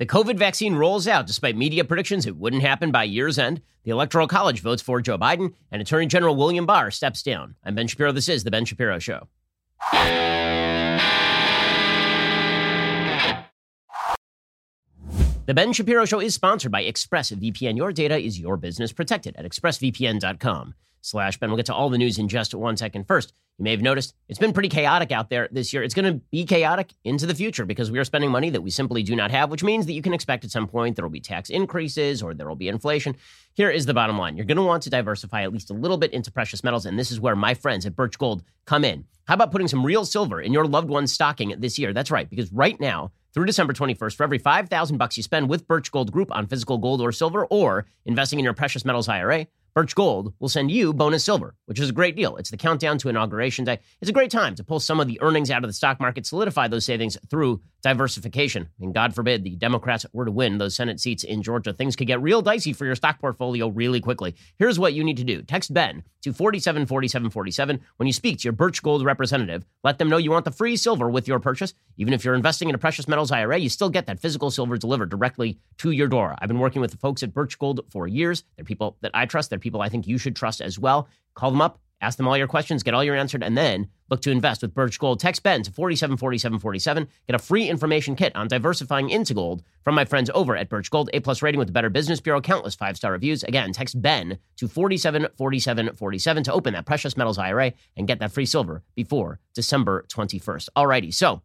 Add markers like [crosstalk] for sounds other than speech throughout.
The COVID vaccine rolls out despite media predictions it wouldn't happen by year's end. The Electoral College votes for Joe Biden, and Attorney General William Barr steps down. I'm Ben Shapiro. This is The Ben Shapiro Show. The Ben Shapiro Show is sponsored by ExpressVPN. Your data is your business protected at expressvpn.com slash Ben. We'll get to all the news in just one second. First, you may have noticed it's been pretty chaotic out there this year. It's going to be chaotic into the future because we are spending money that we simply do not have, which means that you can expect at some point there will be tax increases or there will be inflation. Here is the bottom line you're going to want to diversify at least a little bit into precious metals, and this is where my friends at Birch Gold come in. How about putting some real silver in your loved one's stocking this year? That's right, because right now, through December 21st, for every 5,000 bucks you spend with Birch Gold Group on physical gold or silver or investing in your precious metals IRA, Birch Gold will send you bonus silver, which is a great deal. It's the countdown to inauguration day. It's a great time to pull some of the earnings out of the stock market, solidify those savings through diversification. And God forbid the Democrats were to win those Senate seats in Georgia. Things could get real dicey for your stock portfolio really quickly. Here's what you need to do text Ben to 474747 when you speak to your Birch Gold representative. Let them know you want the free silver with your purchase. Even if you're investing in a precious metals IRA, you still get that physical silver delivered directly to your door. I've been working with the folks at Birch Gold for years. They're people that I trust. They're people I think you should trust as well. Call them up, ask them all your questions, get all your answered, and then look to invest with Birch Gold. Text Ben to 474747. Get a free information kit on diversifying into gold from my friends over at Birch Gold. A plus rating with the Better Business Bureau, countless five star reviews. Again, text Ben to 474747 to open that precious metals IRA and get that free silver before December 21st. Alrighty, so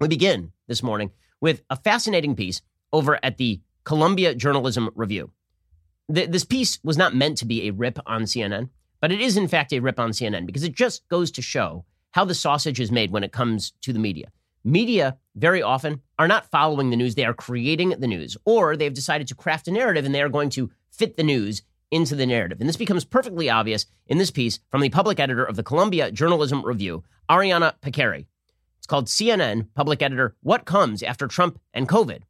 we begin this morning with a fascinating piece over at the Columbia Journalism Review. Th- this piece was not meant to be a rip on CNN, but it is in fact a rip on CNN because it just goes to show how the sausage is made when it comes to the media. Media very often are not following the news, they are creating the news, or they've decided to craft a narrative and they are going to fit the news into the narrative. And this becomes perfectly obvious in this piece from the public editor of the Columbia Journalism Review, Ariana Pekary. It's called CNN Public Editor What Comes After Trump and COVID.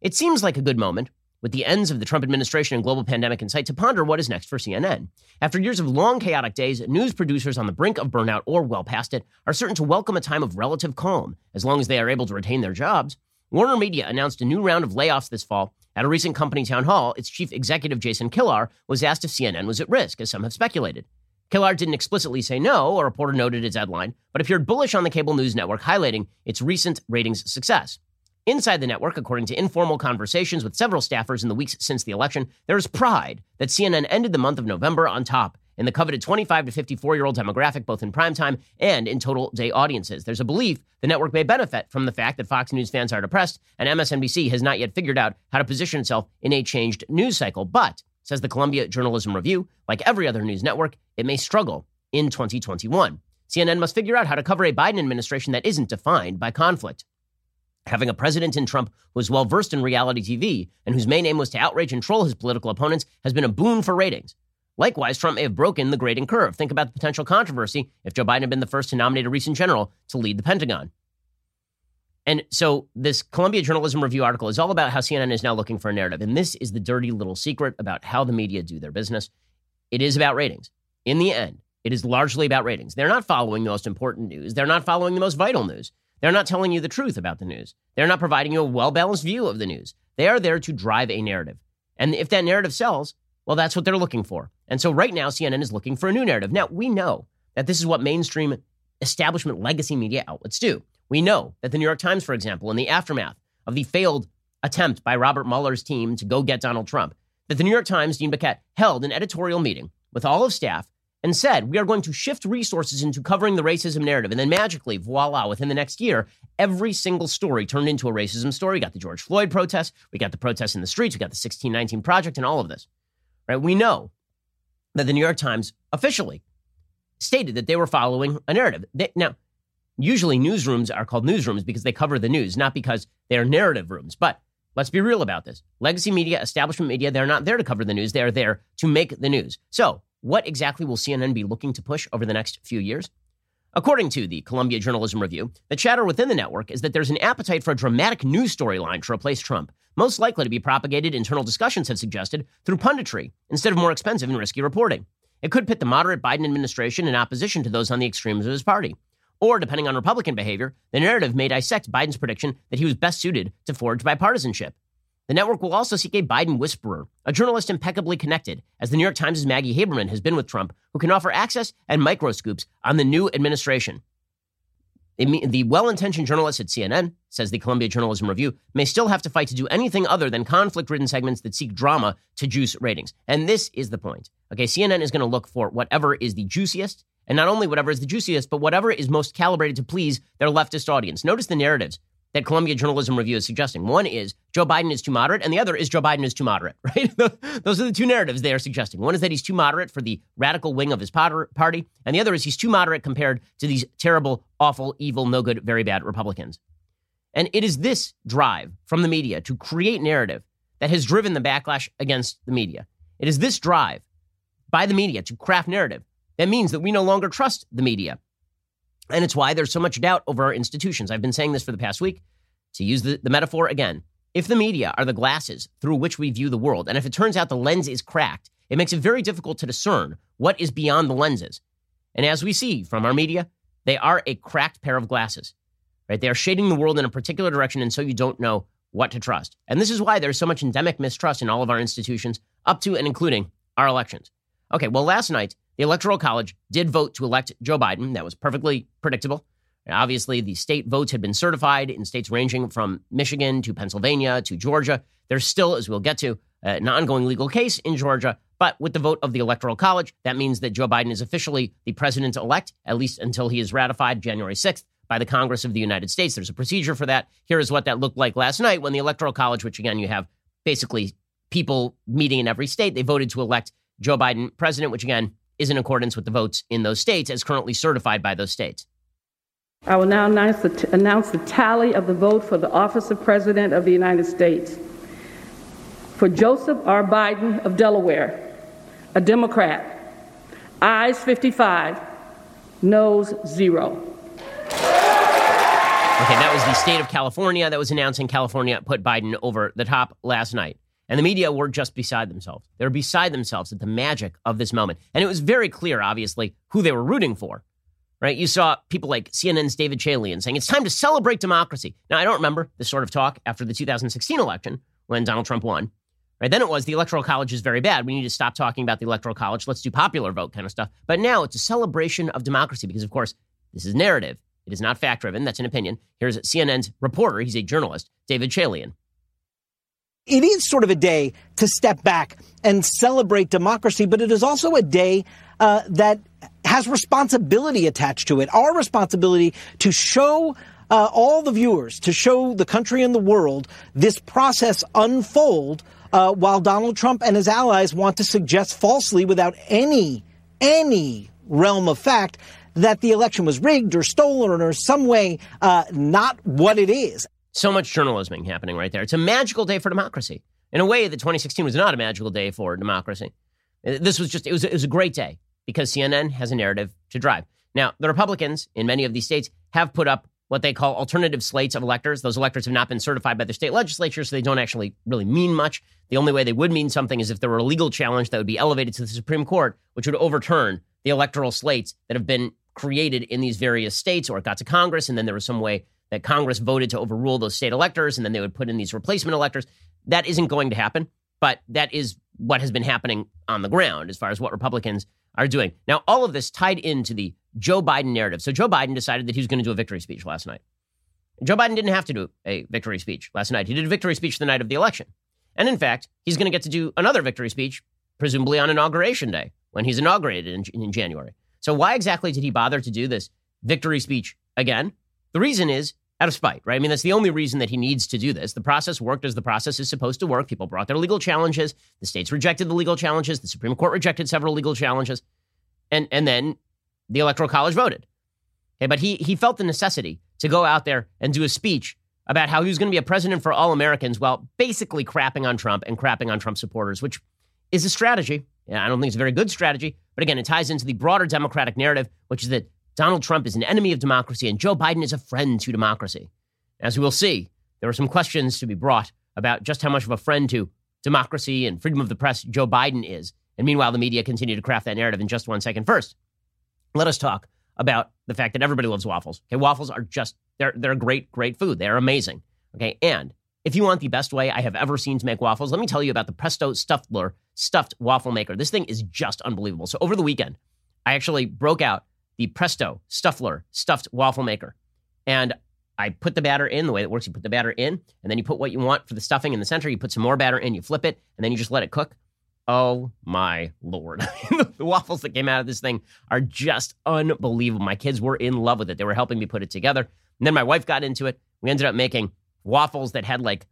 It seems like a good moment with the ends of the Trump administration and global pandemic in sight to ponder what is next for CNN. After years of long, chaotic days, news producers on the brink of burnout or well past it are certain to welcome a time of relative calm, as long as they are able to retain their jobs. Warner Media announced a new round of layoffs this fall. At a recent company town hall, its chief executive, Jason Kilar, was asked if CNN was at risk, as some have speculated. Kilar didn't explicitly say no, a reporter noted its headline, but appeared bullish on the cable news network, highlighting its recent ratings success. Inside the network, according to informal conversations with several staffers in the weeks since the election, there is pride that CNN ended the month of November on top in the coveted 25 to 54 year old demographic, both in primetime and in total day audiences. There's a belief the network may benefit from the fact that Fox News fans are depressed and MSNBC has not yet figured out how to position itself in a changed news cycle. But, says the Columbia Journalism Review, like every other news network, it may struggle in 2021. CNN must figure out how to cover a Biden administration that isn't defined by conflict. Having a president in Trump who is well versed in reality TV and whose main aim was to outrage and troll his political opponents has been a boon for ratings. Likewise, Trump may have broken the grading curve. Think about the potential controversy if Joe Biden had been the first to nominate a recent general to lead the Pentagon. And so, this Columbia Journalism Review article is all about how CNN is now looking for a narrative. And this is the dirty little secret about how the media do their business. It is about ratings. In the end, it is largely about ratings. They're not following the most important news, they're not following the most vital news. They're not telling you the truth about the news. They're not providing you a well balanced view of the news. They are there to drive a narrative. And if that narrative sells, well, that's what they're looking for. And so right now, CNN is looking for a new narrative. Now, we know that this is what mainstream establishment legacy media outlets do. We know that the New York Times, for example, in the aftermath of the failed attempt by Robert Mueller's team to go get Donald Trump, that the New York Times, Dean Baquet, held an editorial meeting with all of staff and said, we are going to shift resources into covering the racism narrative. And then magically, voila, within the next year, every single story turned into a racism story. We got the George Floyd protests, we got the protests in the streets, we got the 1619 Project, and all of this. Right? We know that the New York Times officially stated that they were following a narrative. They, now, usually newsrooms are called newsrooms because they cover the news, not because they are narrative rooms. But let's be real about this. Legacy media, establishment media, they're not there to cover the news. They are there to make the news. So what exactly will CNN be looking to push over the next few years? According to the Columbia Journalism Review, the chatter within the network is that there's an appetite for a dramatic news storyline to replace Trump, most likely to be propagated, internal discussions have suggested, through punditry instead of more expensive and risky reporting. It could pit the moderate Biden administration in opposition to those on the extremes of his party. Or, depending on Republican behavior, the narrative may dissect Biden's prediction that he was best suited to forge bipartisanship. The network will also seek a Biden whisperer, a journalist impeccably connected, as the New York Times' Maggie Haberman has been with Trump, who can offer access and microscoops on the new administration. The well intentioned journalist at CNN, says the Columbia Journalism Review, may still have to fight to do anything other than conflict ridden segments that seek drama to juice ratings. And this is the point. Okay, CNN is going to look for whatever is the juiciest, and not only whatever is the juiciest, but whatever is most calibrated to please their leftist audience. Notice the narratives that Columbia Journalism Review is suggesting. One is Joe Biden is too moderate, and the other is Joe Biden is too moderate, [laughs] right? [laughs] Those are the two narratives they are suggesting. One is that he's too moderate for the radical wing of his party, and the other is he's too moderate compared to these terrible, awful, evil, no good, very bad Republicans. And it is this drive from the media to create narrative that has driven the backlash against the media. It is this drive by the media to craft narrative that means that we no longer trust the media. And it's why there's so much doubt over our institutions. I've been saying this for the past week. To use the, the metaphor again, if the media are the glasses through which we view the world, and if it turns out the lens is cracked, it makes it very difficult to discern what is beyond the lenses. And as we see from our media, they are a cracked pair of glasses. Right? They are shading the world in a particular direction, and so you don't know what to trust. And this is why there's so much endemic mistrust in all of our institutions, up to and including our elections. Okay, well, last night, the Electoral College did vote to elect Joe Biden. That was perfectly predictable. Obviously, the state votes had been certified in states ranging from Michigan to Pennsylvania to Georgia. There's still, as we'll get to, uh, an ongoing legal case in Georgia. But with the vote of the Electoral College, that means that Joe Biden is officially the president elect, at least until he is ratified January 6th by the Congress of the United States. There's a procedure for that. Here is what that looked like last night when the Electoral College, which again, you have basically people meeting in every state, they voted to elect Joe Biden president, which again is in accordance with the votes in those states as currently certified by those states. I will now announce the, t- announce the tally of the vote for the office of President of the United States. For Joseph R. Biden of Delaware, a Democrat, ayes 55, noes 0. Okay, that was the state of California that was announcing California put Biden over the top last night. And the media were just beside themselves. They were beside themselves at the magic of this moment. And it was very clear, obviously, who they were rooting for. Right? You saw people like CNN's David Chalian saying it's time to celebrate democracy. Now, I don't remember this sort of talk after the 2016 election when Donald Trump won. Right? Then it was the Electoral College is very bad. We need to stop talking about the Electoral College. Let's do popular vote kind of stuff. But now it's a celebration of democracy because, of course, this is narrative. It is not fact driven. That's an opinion. Here's CNN's reporter. He's a journalist, David Chalian it is sort of a day to step back and celebrate democracy, but it is also a day uh, that has responsibility attached to it. Our responsibility to show uh, all the viewers, to show the country and the world this process unfold uh, while Donald Trump and his allies want to suggest falsely, without any, any realm of fact, that the election was rigged or stolen or some way uh, not what it is. So much journalism happening right there. It's a magical day for democracy. In a way that 2016 was not a magical day for democracy. This was just, it was, it was a great day because CNN has a narrative to drive. Now, the Republicans in many of these states have put up what they call alternative slates of electors. Those electors have not been certified by their state legislature, so they don't actually really mean much. The only way they would mean something is if there were a legal challenge that would be elevated to the Supreme Court, which would overturn the electoral slates that have been created in these various states, or it got to Congress, and then there was some way that Congress voted to overrule those state electors and then they would put in these replacement electors. That isn't going to happen, but that is what has been happening on the ground as far as what Republicans are doing. Now, all of this tied into the Joe Biden narrative. So, Joe Biden decided that he was going to do a victory speech last night. Joe Biden didn't have to do a victory speech last night. He did a victory speech the night of the election. And in fact, he's going to get to do another victory speech, presumably on Inauguration Day when he's inaugurated in, in January. So, why exactly did he bother to do this victory speech again? The reason is out of spite, right? I mean, that's the only reason that he needs to do this. The process worked as the process is supposed to work. People brought their legal challenges. The states rejected the legal challenges. The Supreme Court rejected several legal challenges. And, and then the Electoral College voted. Okay, but he, he felt the necessity to go out there and do a speech about how he was going to be a president for all Americans while basically crapping on Trump and crapping on Trump supporters, which is a strategy. I don't think it's a very good strategy. But again, it ties into the broader Democratic narrative, which is that Donald Trump is an enemy of democracy and Joe Biden is a friend to democracy. As we will see, there are some questions to be brought about just how much of a friend to democracy and freedom of the press Joe Biden is. And meanwhile, the media continue to craft that narrative in just one second. First, let us talk about the fact that everybody loves waffles. Okay, waffles are just they're they're great, great food. They're amazing. Okay, and if you want the best way I have ever seen to make waffles, let me tell you about the Presto Stuffler stuffed waffle maker. This thing is just unbelievable. So over the weekend, I actually broke out the Presto Stuffler stuffed waffle maker, and I put the batter in the way that works. You put the batter in, and then you put what you want for the stuffing in the center. You put some more batter in, you flip it, and then you just let it cook. Oh my lord. [laughs] the waffles that came out of this thing are just unbelievable. My kids were in love with it. They were helping me put it together. And then my wife got into it. We ended up making waffles that had like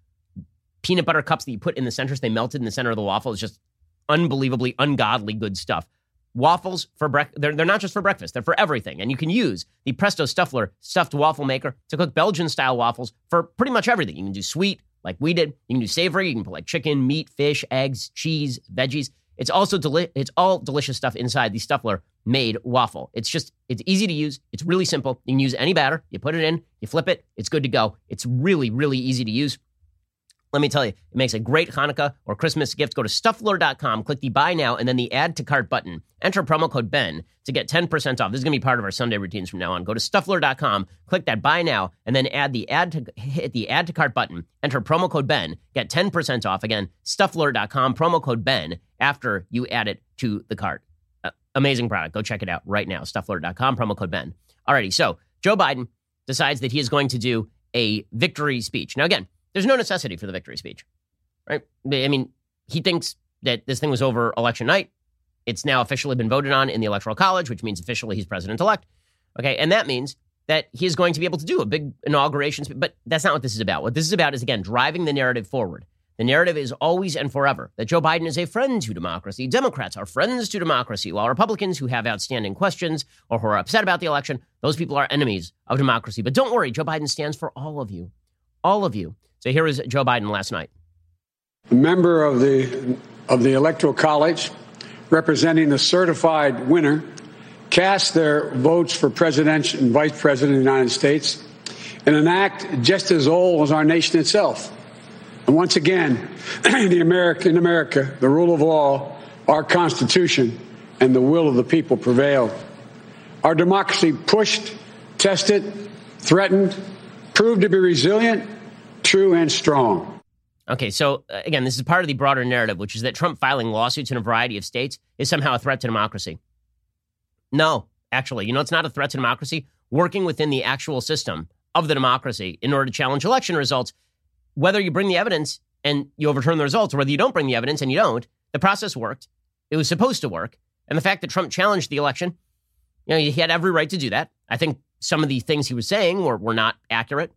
peanut butter cups that you put in the center. So they melted in the center of the waffle. It's just unbelievably ungodly good stuff. Waffles for breakfast, they're, they're not just for breakfast, they're for everything. And you can use the Presto Stuffler stuffed waffle maker to cook Belgian style waffles for pretty much everything. You can do sweet, like we did. You can do savory. You can put like chicken, meat, fish, eggs, cheese, veggies. It's also deli- it's all delicious stuff inside the Stuffler made waffle. It's just it's easy to use. It's really simple. You can use any batter. You put it in, you flip it, it's good to go. It's really really easy to use. Let me tell you, it makes a great Hanukkah or Christmas gift. Go to stuffler.com, click the buy now, and then the add to cart button. Enter promo code BEN to get 10% off. This is going to be part of our Sunday routines from now on. Go to stuffler.com, click that buy now, and then add the add to hit the add to cart button. Enter promo code BEN, get 10% off. Again, stuffler.com, promo code BEN after you add it to the cart. Uh, amazing product. Go check it out right now. Stuffler.com, promo code BEN. Alrighty, so Joe Biden decides that he is going to do a victory speech. Now, again, there's no necessity for the victory speech, right? I mean, he thinks that this thing was over election night. It's now officially been voted on in the Electoral College, which means officially he's president elect. Okay. And that means that he is going to be able to do a big inauguration. But that's not what this is about. What this is about is, again, driving the narrative forward. The narrative is always and forever that Joe Biden is a friend to democracy. Democrats are friends to democracy, while Republicans who have outstanding questions or who are upset about the election, those people are enemies of democracy. But don't worry, Joe Biden stands for all of you. All of you. So here was Joe Biden last night. A member of the of the Electoral College, representing the certified winner, cast their votes for president and vice president of the United States in an act just as old as our nation itself. And once again, [clears throat] the America, in America, the rule of law, our Constitution, and the will of the people prevailed. Our democracy pushed, tested, threatened, proved to be resilient, true, and strong. Okay, so uh, again, this is part of the broader narrative, which is that Trump filing lawsuits in a variety of states is somehow a threat to democracy. No, actually, you know, it's not a threat to democracy. Working within the actual system of the democracy in order to challenge election results, whether you bring the evidence and you overturn the results, or whether you don't bring the evidence and you don't, the process worked. It was supposed to work. And the fact that Trump challenged the election, you know, he had every right to do that. I think some of the things he was saying were, were not accurate.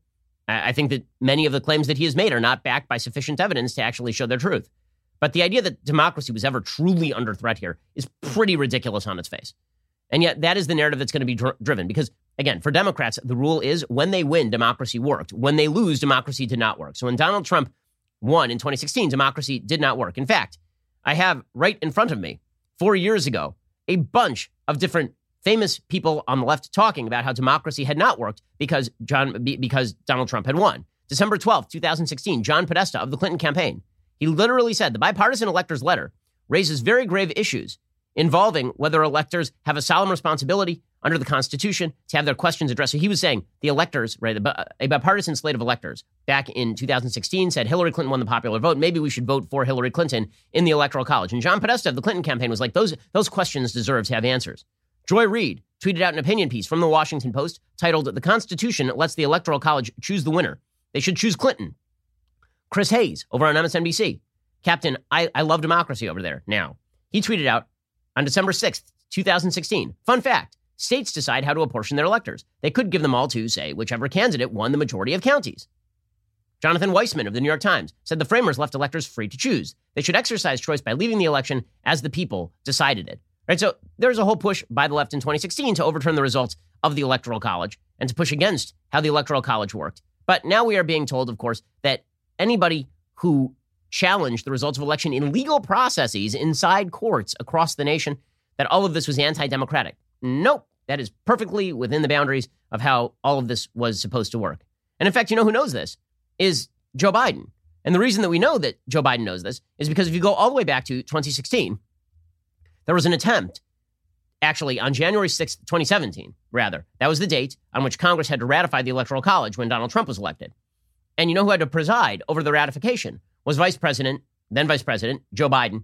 I think that many of the claims that he has made are not backed by sufficient evidence to actually show their truth. But the idea that democracy was ever truly under threat here is pretty ridiculous on its face. And yet, that is the narrative that's going to be dr- driven. Because, again, for Democrats, the rule is when they win, democracy worked. When they lose, democracy did not work. So when Donald Trump won in 2016, democracy did not work. In fact, I have right in front of me, four years ago, a bunch of different famous people on the left talking about how democracy had not worked because John because Donald Trump had won. December 12th, 2016, John Podesta of the Clinton campaign. He literally said the bipartisan electors letter raises very grave issues involving whether electors have a solemn responsibility under the Constitution to have their questions addressed. So he was saying the electors, right, a bipartisan slate of electors back in 2016 said Hillary Clinton won the popular vote. Maybe we should vote for Hillary Clinton in the Electoral College. And John Podesta of the Clinton campaign was like, those, those questions deserve to have answers. Joy Reid tweeted out an opinion piece from the Washington Post titled The Constitution Lets the Electoral College Choose the Winner. They should choose Clinton. Chris Hayes over on MSNBC. Captain, I, I love democracy over there now. He tweeted out on December 6th, 2016. Fun fact states decide how to apportion their electors. They could give them all to, say, whichever candidate won the majority of counties. Jonathan Weisman of the New York Times said the framers left electors free to choose. They should exercise choice by leaving the election as the people decided it. Right? So there's a whole push by the left in 2016 to overturn the results of the Electoral College and to push against how the Electoral College worked. But now we are being told, of course, that anybody who challenged the results of election in legal processes inside courts across the nation, that all of this was anti democratic. Nope. That is perfectly within the boundaries of how all of this was supposed to work. And in fact, you know who knows this? Is Joe Biden. And the reason that we know that Joe Biden knows this is because if you go all the way back to 2016, there was an attempt actually on January 6th, 2017, rather. That was the date on which Congress had to ratify the Electoral College when Donald Trump was elected. And you know who had to preside over the ratification was Vice President, then Vice President Joe Biden.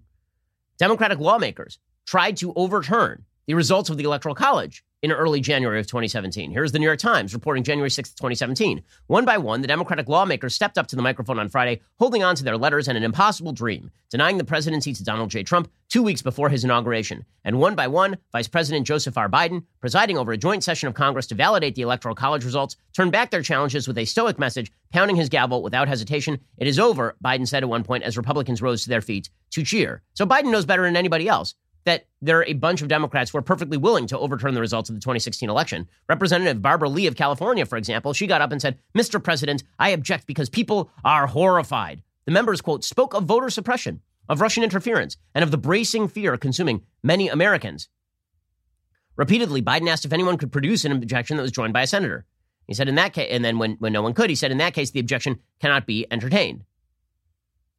Democratic lawmakers tried to overturn the results of the Electoral College in early January of 2017. Here's the New York Times reporting January 6th, 2017. One by one, the Democratic lawmakers stepped up to the microphone on Friday, holding on to their letters and an impossible dream, denying the presidency to Donald J. Trump two weeks before his inauguration. And one by one, Vice President Joseph R. Biden, presiding over a joint session of Congress to validate the Electoral College results, turned back their challenges with a stoic message, pounding his gavel without hesitation. It is over, Biden said at one point as Republicans rose to their feet to cheer. So Biden knows better than anybody else that there are a bunch of Democrats who are perfectly willing to overturn the results of the 2016 election. Representative Barbara Lee of California, for example, she got up and said, Mr. President, I object because people are horrified. The members, quote, spoke of voter suppression, of Russian interference, and of the bracing fear consuming many Americans. Repeatedly, Biden asked if anyone could produce an objection that was joined by a senator. He said in that case, and then when, when no one could, he said in that case, the objection cannot be entertained.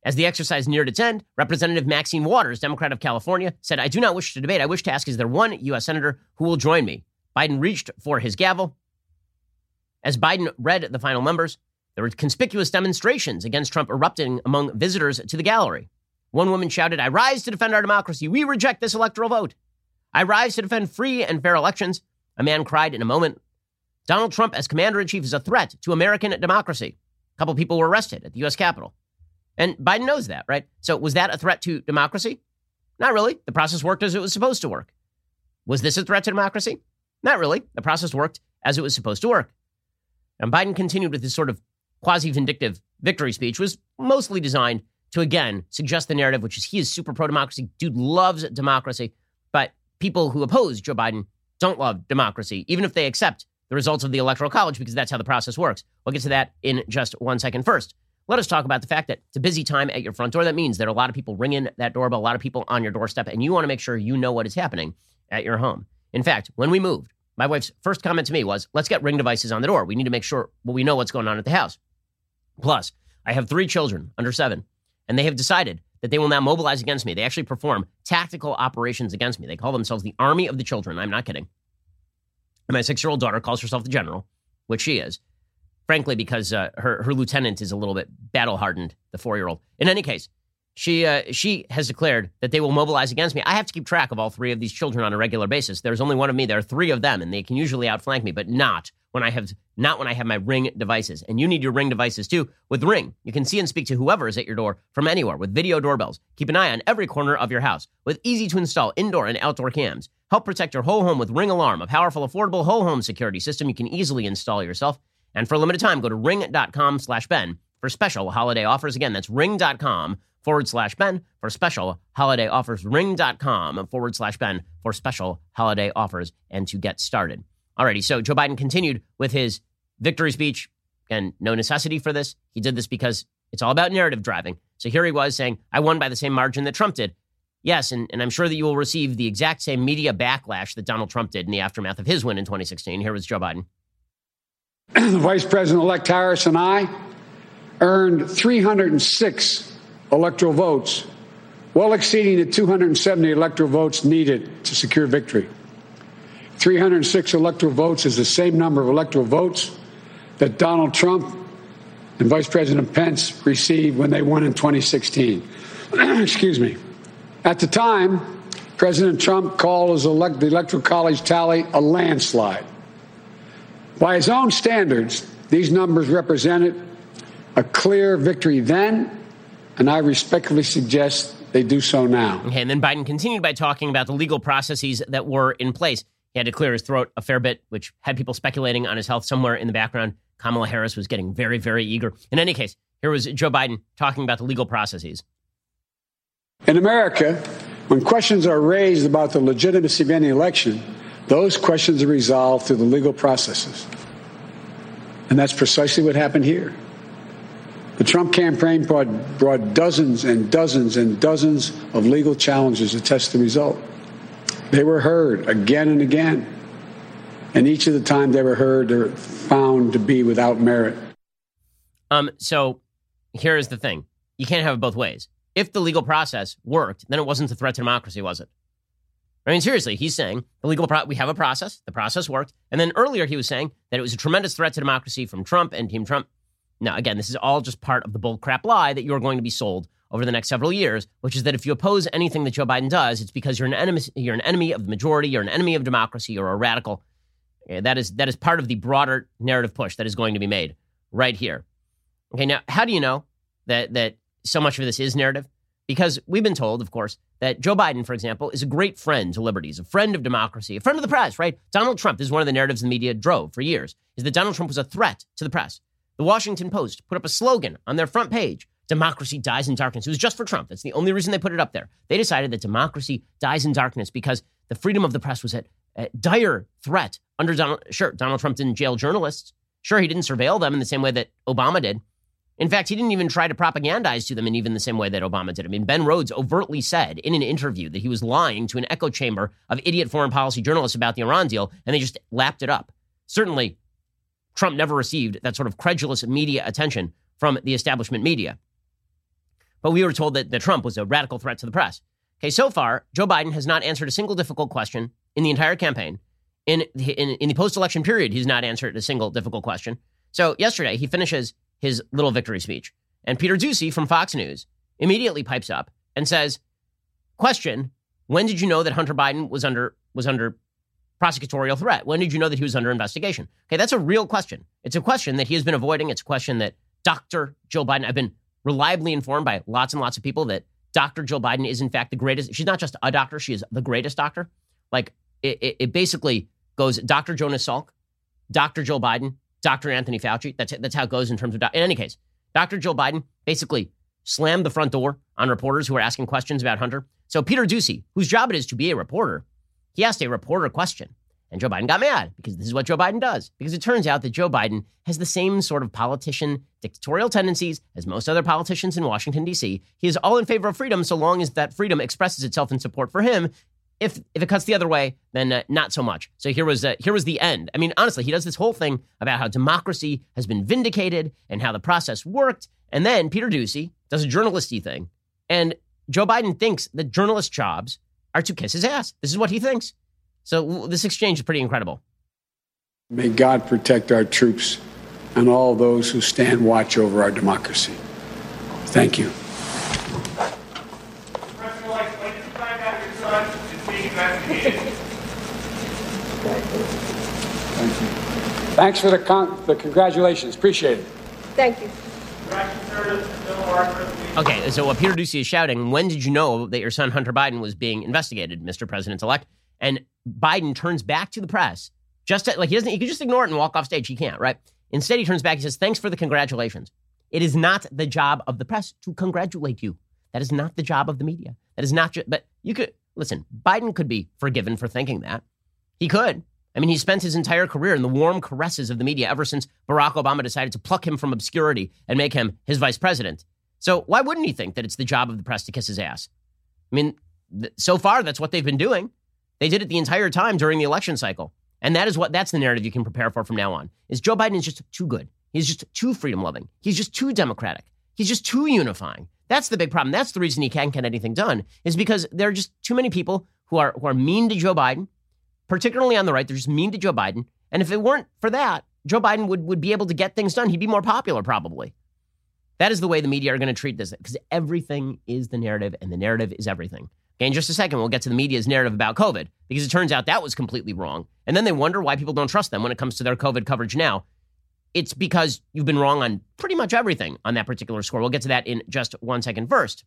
As the exercise neared its end, Representative Maxine Waters, Democrat of California, said, I do not wish to debate. I wish to ask, is there one U.S. Senator who will join me? Biden reached for his gavel. As Biden read the final numbers, there were conspicuous demonstrations against Trump erupting among visitors to the gallery. One woman shouted, I rise to defend our democracy. We reject this electoral vote. I rise to defend free and fair elections. A man cried in a moment. Donald Trump, as commander in chief, is a threat to American democracy. A couple people were arrested at the U.S. Capitol. And Biden knows that, right? So was that a threat to democracy? Not really. The process worked as it was supposed to work. Was this a threat to democracy? Not really. The process worked as it was supposed to work. And Biden continued with his sort of quasi vindictive victory speech, was mostly designed to, again, suggest the narrative, which is he is super pro democracy. Dude loves democracy. But people who oppose Joe Biden don't love democracy, even if they accept the results of the Electoral College, because that's how the process works. We'll get to that in just one second. First, let us talk about the fact that it's a busy time at your front door. That means there are a lot of people ringing that doorbell, a lot of people on your doorstep, and you want to make sure you know what is happening at your home. In fact, when we moved, my wife's first comment to me was, let's get ring devices on the door. We need to make sure well, we know what's going on at the house. Plus, I have three children under seven, and they have decided that they will now mobilize against me. They actually perform tactical operations against me. They call themselves the Army of the Children. I'm not kidding. And my six year old daughter calls herself the General, which she is frankly, because uh, her her lieutenant is a little bit battle hardened, the four year old. In any case, she uh, she has declared that they will mobilize against me. I have to keep track of all three of these children on a regular basis. There's only one of me. There are three of them, and they can usually outflank me, but not when I have not when I have my Ring devices. And you need your Ring devices too. With Ring, you can see and speak to whoever is at your door from anywhere with video doorbells. Keep an eye on every corner of your house with easy to install indoor and outdoor cams. Help protect your whole home with Ring Alarm, a powerful, affordable whole home security system you can easily install yourself. And for a limited time, go to ring.com slash Ben for special holiday offers. Again, that's ring.com forward slash Ben for special holiday offers. Ring.com forward slash Ben for special holiday offers and to get started. Alrighty, so Joe Biden continued with his victory speech and no necessity for this. He did this because it's all about narrative driving. So here he was saying, I won by the same margin that Trump did. Yes, and, and I'm sure that you will receive the exact same media backlash that Donald Trump did in the aftermath of his win in 2016. Here was Joe Biden. [clears throat] Vice President elect Harris and I earned 306 electoral votes, well exceeding the 270 electoral votes needed to secure victory. 306 electoral votes is the same number of electoral votes that Donald Trump and Vice President Pence received when they won in 2016. [clears throat] Excuse me. At the time, President Trump called his elect- the Electoral College tally a landslide. By his own standards, these numbers represented a clear victory then, and I respectfully suggest they do so now. Okay, and then Biden continued by talking about the legal processes that were in place. He had to clear his throat a fair bit, which had people speculating on his health somewhere in the background. Kamala Harris was getting very, very eager. In any case, here was Joe Biden talking about the legal processes. In America, when questions are raised about the legitimacy of any election, those questions are resolved through the legal processes. And that's precisely what happened here. The Trump campaign brought, brought dozens and dozens and dozens of legal challenges to test the result. They were heard again and again. And each of the time they were heard, they were found to be without merit. Um, so here's the thing you can't have it both ways. If the legal process worked, then it wasn't a threat to democracy, was it? I mean, seriously, he's saying the legal pro- we have a process. The process worked. And then earlier he was saying that it was a tremendous threat to democracy from Trump and Team Trump. Now, again, this is all just part of the bull crap lie that you're going to be sold over the next several years, which is that if you oppose anything that Joe Biden does, it's because you're an enemy. You're an enemy of the majority. You're an enemy of democracy. You're a radical. That is that is part of the broader narrative push that is going to be made right here. Okay, now how do you know that that so much of this is narrative? Because we've been told, of course, that Joe Biden, for example, is a great friend to liberties, a friend of democracy, a friend of the press, right? Donald Trump, this is one of the narratives the media drove for years, is that Donald Trump was a threat to the press. The Washington Post put up a slogan on their front page democracy dies in darkness. It was just for Trump. That's the only reason they put it up there. They decided that democracy dies in darkness because the freedom of the press was at, at dire threat under Donald. Sure, Donald Trump didn't jail journalists. Sure, he didn't surveil them in the same way that Obama did. In fact, he didn't even try to propagandize to them in even the same way that Obama did. I mean, Ben Rhodes overtly said in an interview that he was lying to an echo chamber of idiot foreign policy journalists about the Iran deal, and they just lapped it up. Certainly, Trump never received that sort of credulous media attention from the establishment media. But we were told that, that Trump was a radical threat to the press. Okay, so far, Joe Biden has not answered a single difficult question in the entire campaign. In, in, in the post election period, he's not answered a single difficult question. So yesterday, he finishes his little victory speech. And Peter Doocy from Fox News immediately pipes up and says, Question, when did you know that Hunter Biden was under was under prosecutorial threat? When did you know that he was under investigation? Okay, that's a real question. It's a question that he has been avoiding. It's a question that Dr. Joe Biden, I've been reliably informed by lots and lots of people that Dr. Jill Biden is, in fact, the greatest. She's not just a doctor, she is the greatest doctor. Like, it, it, it basically goes Dr. Jonas Salk, Dr. Joe Biden, Dr. Anthony Fauci. That's, that's how it goes in terms of, in any case, Dr. Joe Biden basically slammed the front door on reporters who were asking questions about Hunter. So Peter Doocy, whose job it is to be a reporter, he asked a reporter question. And Joe Biden got mad because this is what Joe Biden does. Because it turns out that Joe Biden has the same sort of politician dictatorial tendencies as most other politicians in Washington, D.C. He is all in favor of freedom so long as that freedom expresses itself in support for him. If, if it cuts the other way, then uh, not so much. So here was uh, here was the end. I mean, honestly, he does this whole thing about how democracy has been vindicated and how the process worked, and then Peter Doocy does a journalisty thing, and Joe Biden thinks that journalist jobs are to kiss his ass. This is what he thinks. So this exchange is pretty incredible. May God protect our troops and all those who stand watch over our democracy. Thank you. Thanks for the, con- the congratulations. Appreciate it. Thank you. Okay, so what Peter Doocy is shouting, when did you know that your son Hunter Biden was being investigated, Mr. President elect? And Biden turns back to the press, just to, like he doesn't, he could just ignore it and walk off stage. He can't, right? Instead, he turns back. He says, Thanks for the congratulations. It is not the job of the press to congratulate you. That is not the job of the media. That is not just, but you could, listen, Biden could be forgiven for thinking that. He could. I mean, he spent his entire career in the warm caresses of the media ever since Barack Obama decided to pluck him from obscurity and make him his vice president. So why wouldn't he think that it's the job of the press to kiss his ass? I mean, th- so far, that's what they've been doing. They did it the entire time during the election cycle. And that is what that's the narrative you can prepare for from now on. Is Joe Biden is just too good. He's just too freedom loving. He's just too democratic. He's just too unifying. That's the big problem. That's the reason he can't get anything done is because there are just too many people who are who are mean to Joe Biden, particularly on the right. They're just mean to Joe Biden. And if it weren't for that, Joe Biden would, would be able to get things done. He'd be more popular probably. That is the way the media are going to treat this because everything is the narrative and the narrative is everything. Okay, in just a second, we'll get to the media's narrative about COVID because it turns out that was completely wrong. And then they wonder why people don't trust them when it comes to their COVID coverage now. It's because you've been wrong on pretty much everything on that particular score. We'll get to that in just one second. First,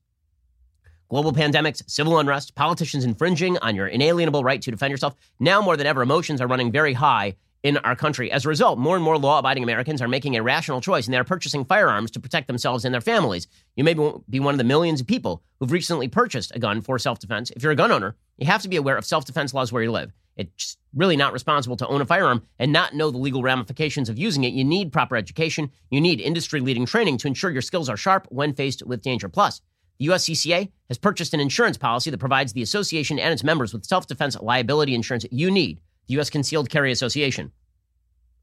global pandemics, civil unrest, politicians infringing on your inalienable right to defend yourself. Now more than ever, emotions are running very high in our country. As a result, more and more law abiding Americans are making a rational choice and they're purchasing firearms to protect themselves and their families. You may be one of the millions of people who've recently purchased a gun for self defense. If you're a gun owner, you have to be aware of self defense laws where you live. It's really not responsible to own a firearm and not know the legal ramifications of using it. You need proper education. You need industry leading training to ensure your skills are sharp when faced with danger. Plus, the USCCA has purchased an insurance policy that provides the association and its members with self defense liability insurance you need the U.S. Concealed Carry Association.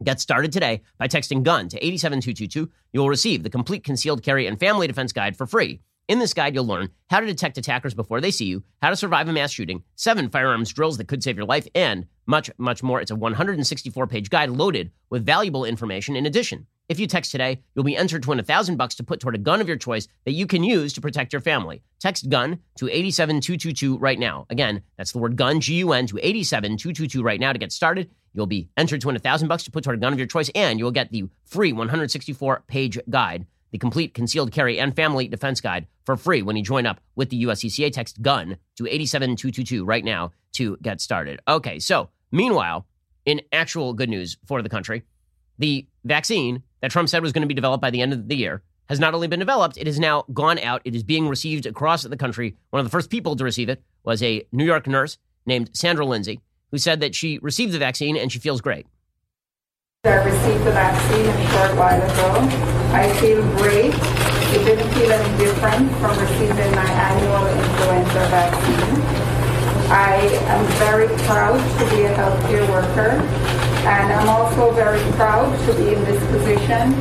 Get started today by texting GUN to 87222. You will receive the complete concealed carry and family defense guide for free. In this guide, you'll learn how to detect attackers before they see you, how to survive a mass shooting, seven firearms drills that could save your life, and much, much more. It's a 164 page guide loaded with valuable information in addition. If you text today, you'll be entered to win a thousand bucks to put toward a gun of your choice that you can use to protect your family. Text gun to 87222 right now. Again, that's the word gun, G U N, to 87222 right now to get started. You'll be entered to win a thousand bucks to put toward a gun of your choice, and you'll get the free 164 page guide, the complete concealed carry and family defense guide for free when you join up with the USCCA. Text gun to 87222 right now to get started. Okay, so meanwhile, in actual good news for the country, the vaccine that Trump said was going to be developed by the end of the year has not only been developed, it has now gone out. It is being received across the country. One of the first people to receive it was a New York nurse named Sandra Lindsay, who said that she received the vaccine and she feels great. I received the vaccine a short while ago. I feel great. It didn't feel any different from receiving my annual influenza vaccine. I am very proud to be a healthcare worker, and I'm also very proud to be in this position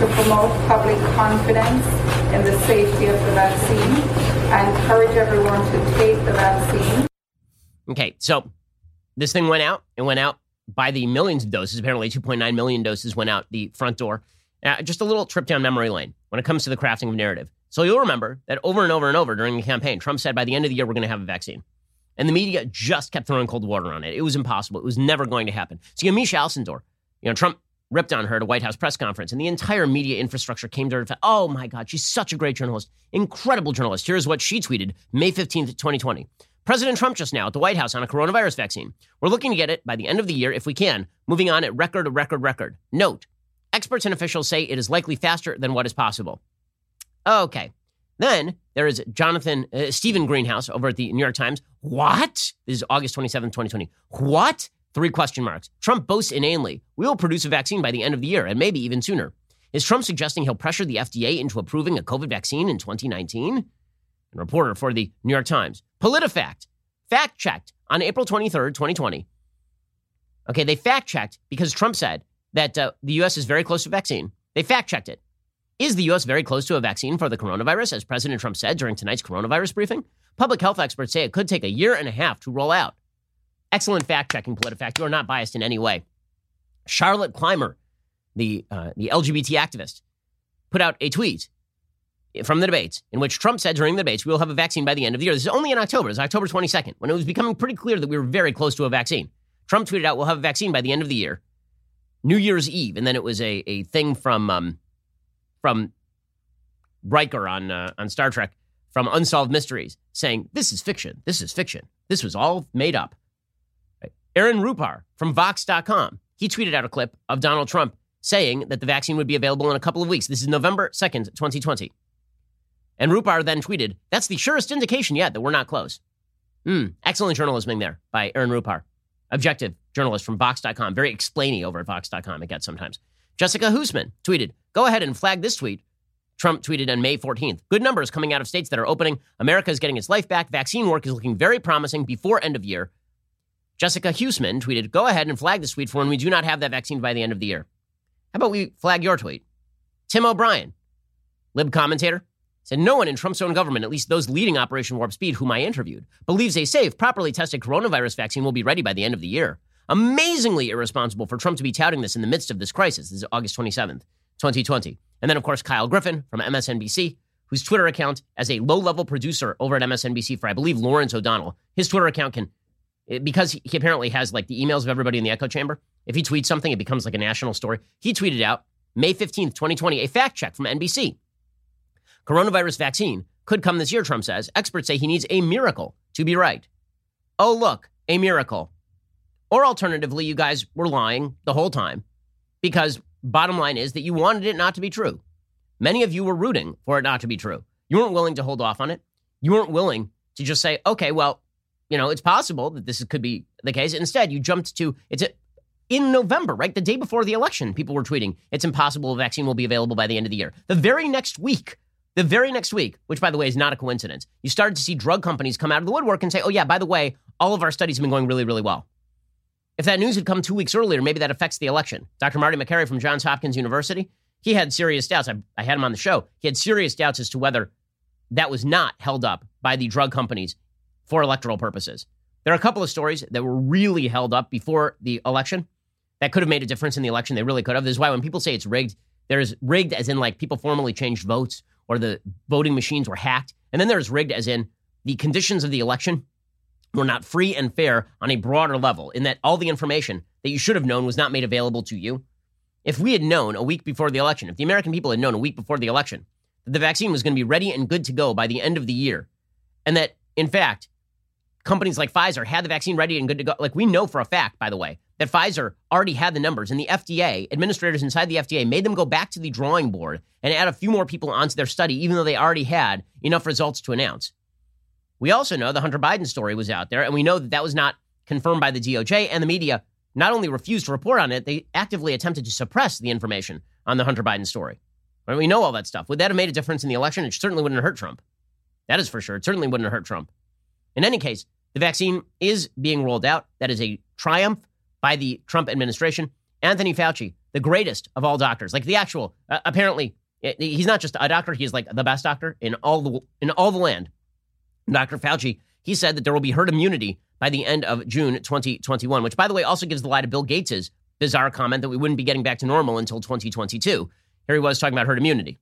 to promote public confidence in the safety of the vaccine. I encourage everyone to take the vaccine. Okay, so this thing went out. It went out by the millions of doses. Apparently, 2.9 million doses went out the front door. Uh, just a little trip down memory lane when it comes to the crafting of narrative. So you'll remember that over and over and over during the campaign, Trump said by the end of the year, we're going to have a vaccine. And the media just kept throwing cold water on it. It was impossible. It was never going to happen. So you know, Misha Alcindor, you know, Trump ripped on her at a White House press conference, and the entire media infrastructure came to her. Said, oh my God, she's such a great journalist, incredible journalist. Here's what she tweeted May 15th, 2020. President Trump just now at the White House on a coronavirus vaccine. We're looking to get it by the end of the year if we can, moving on at record, record, record. Note, experts and officials say it is likely faster than what is possible. Okay. Then there is Jonathan, uh, Steven Greenhouse over at the New York Times. What? This is August 27, 2020. What? Three question marks. Trump boasts inanely, we will produce a vaccine by the end of the year and maybe even sooner. Is Trump suggesting he'll pressure the FDA into approving a COVID vaccine in 2019? And reporter for the New York Times. PolitiFact, fact checked on April 23rd, 2020. Okay, they fact checked because Trump said that uh, the U.S. is very close to a vaccine. They fact checked it. Is the U.S. very close to a vaccine for the coronavirus, as President Trump said during tonight's coronavirus briefing? Public health experts say it could take a year and a half to roll out. Excellent fact checking, PolitiFact. You are not biased in any way. Charlotte Clymer, the, uh, the LGBT activist, put out a tweet from the debates in which Trump said during the debates, we will have a vaccine by the end of the year. This is only in October. It's October 22nd, when it was becoming pretty clear that we were very close to a vaccine. Trump tweeted out, we'll have a vaccine by the end of the year. New Year's Eve. And then it was a, a thing from um, from Riker on uh, on Star Trek from Unsolved Mysteries saying this is fiction. This is fiction. This was all made up. Right? Aaron Rupar from Vox.com he tweeted out a clip of Donald Trump saying that the vaccine would be available in a couple of weeks. This is November 2nd, 2020. And Rupar then tweeted, That's the surest indication yet that we're not close. Hmm, excellent journalism there by Aaron Rupar, objective journalist from Vox.com. Very explainy over at Vox.com, it gets sometimes. Jessica Huseman tweeted, Go ahead and flag this tweet. Trump tweeted on May 14th. Good numbers coming out of states that are opening. America is getting its life back. Vaccine work is looking very promising before end of year. Jessica Huseman tweeted, Go ahead and flag this tweet for when we do not have that vaccine by the end of the year. How about we flag your tweet? Tim O'Brien, lib commentator, said no one in Trump's own government, at least those leading Operation Warp Speed, whom I interviewed, believes a safe, properly tested coronavirus vaccine will be ready by the end of the year. Amazingly irresponsible for Trump to be touting this in the midst of this crisis. This is August 27th. 2020. And then, of course, Kyle Griffin from MSNBC, whose Twitter account, as a low level producer over at MSNBC for, I believe, Lawrence O'Donnell, his Twitter account can, because he apparently has like the emails of everybody in the echo chamber, if he tweets something, it becomes like a national story. He tweeted out May 15th, 2020, a fact check from NBC. Coronavirus vaccine could come this year, Trump says. Experts say he needs a miracle to be right. Oh, look, a miracle. Or alternatively, you guys were lying the whole time because Bottom line is that you wanted it not to be true. Many of you were rooting for it not to be true. You weren't willing to hold off on it. You weren't willing to just say, okay, well, you know, it's possible that this could be the case. Instead, you jumped to it's a, in November, right? The day before the election, people were tweeting, it's impossible a vaccine will be available by the end of the year. The very next week, the very next week, which by the way is not a coincidence, you started to see drug companies come out of the woodwork and say, oh, yeah, by the way, all of our studies have been going really, really well. If that news had come two weeks earlier, maybe that affects the election. Dr. Marty Makary from Johns Hopkins University, he had serious doubts. I, I had him on the show. He had serious doubts as to whether that was not held up by the drug companies for electoral purposes. There are a couple of stories that were really held up before the election that could have made a difference in the election. They really could have. This is why when people say it's rigged, there's rigged as in like people formally changed votes or the voting machines were hacked. And then there's rigged as in the conditions of the election were not free and fair on a broader level, in that all the information that you should have known was not made available to you. If we had known a week before the election, if the American people had known a week before the election that the vaccine was going to be ready and good to go by the end of the year, and that, in fact, companies like Pfizer had the vaccine ready and good to go, like we know for a fact, by the way, that Pfizer already had the numbers, and the FDA, administrators inside the FDA, made them go back to the drawing board and add a few more people onto their study, even though they already had enough results to announce. We also know the Hunter Biden story was out there, and we know that that was not confirmed by the DOJ, and the media not only refused to report on it, they actively attempted to suppress the information on the Hunter Biden story. Right? We know all that stuff. Would that have made a difference in the election? It certainly wouldn't have hurt Trump. That is for sure. It certainly wouldn't have hurt Trump. In any case, the vaccine is being rolled out. That is a triumph by the Trump administration. Anthony Fauci, the greatest of all doctors, like the actual, uh, apparently, he's not just a doctor, he's like the best doctor in all the, in all the land. Dr. Fauci, he said that there will be herd immunity by the end of June 2021, which, by the way, also gives the lie to Bill Gates' bizarre comment that we wouldn't be getting back to normal until 2022. Here he was talking about herd immunity.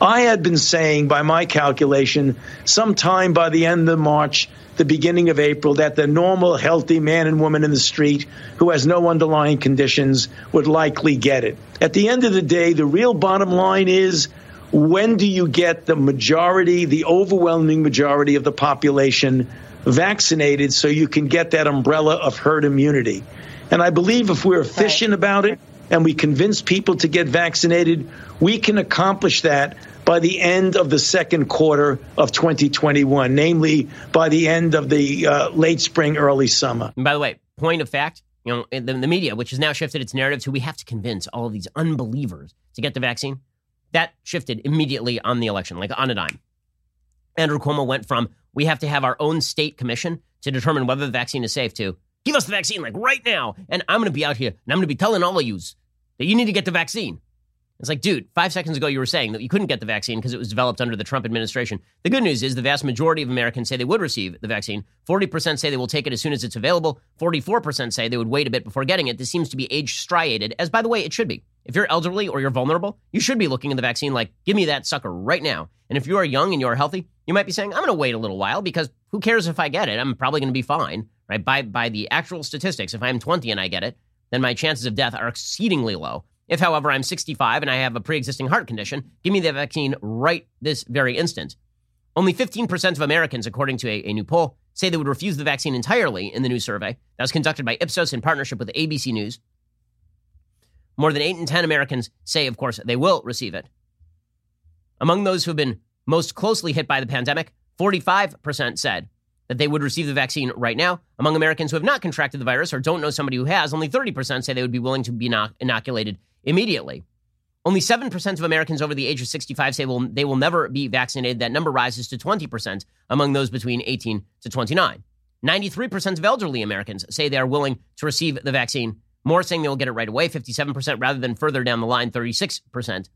I had been saying, by my calculation, sometime by the end of March, the beginning of April, that the normal, healthy man and woman in the street who has no underlying conditions would likely get it. At the end of the day, the real bottom line is when do you get the majority, the overwhelming majority of the population vaccinated so you can get that umbrella of herd immunity? And I believe if we're efficient about it and we convince people to get vaccinated, we can accomplish that by the end of the second quarter of 2021, namely by the end of the uh, late spring, early summer. And by the way, point of fact, you know, the, the media, which has now shifted its narrative to we have to convince all of these unbelievers to get the vaccine, that shifted immediately on the election, like on a dime. Andrew Cuomo went from we have to have our own state commission to determine whether the vaccine is safe to give us the vaccine like right now. And I'm going to be out here and I'm going to be telling all of you that you need to get the vaccine. It's like, dude, five seconds ago you were saying that you couldn't get the vaccine because it was developed under the Trump administration. The good news is the vast majority of Americans say they would receive the vaccine. 40% say they will take it as soon as it's available. 44% say they would wait a bit before getting it. This seems to be age striated, as by the way, it should be. If you're elderly or you're vulnerable, you should be looking at the vaccine like, give me that sucker right now. And if you are young and you are healthy, you might be saying, I'm going to wait a little while because who cares if I get it? I'm probably going to be fine, right? By, by the actual statistics, if I'm 20 and I get it, then my chances of death are exceedingly low. If, however, I'm 65 and I have a pre existing heart condition, give me the vaccine right this very instant. Only 15% of Americans, according to a, a, new poll, say they would refuse the vaccine entirely in the new survey that was conducted by Ipsos in partnership with ABC News. More than 8 in 10 Americans say, of course, they will receive it. Among those who have been most closely hit by the pandemic, 45% said that they would receive the vaccine right now. Among Americans who have not contracted the virus or don't know somebody who has, only 30% say they would be willing to be inoculated immediately. Only 7% of Americans over the age of 65 say they will never be vaccinated. That number rises to 20% among those between 18 to 29. 93% of elderly Americans say they are willing to receive the vaccine. More saying they will get it right away, 57% rather than further down the line, 36%.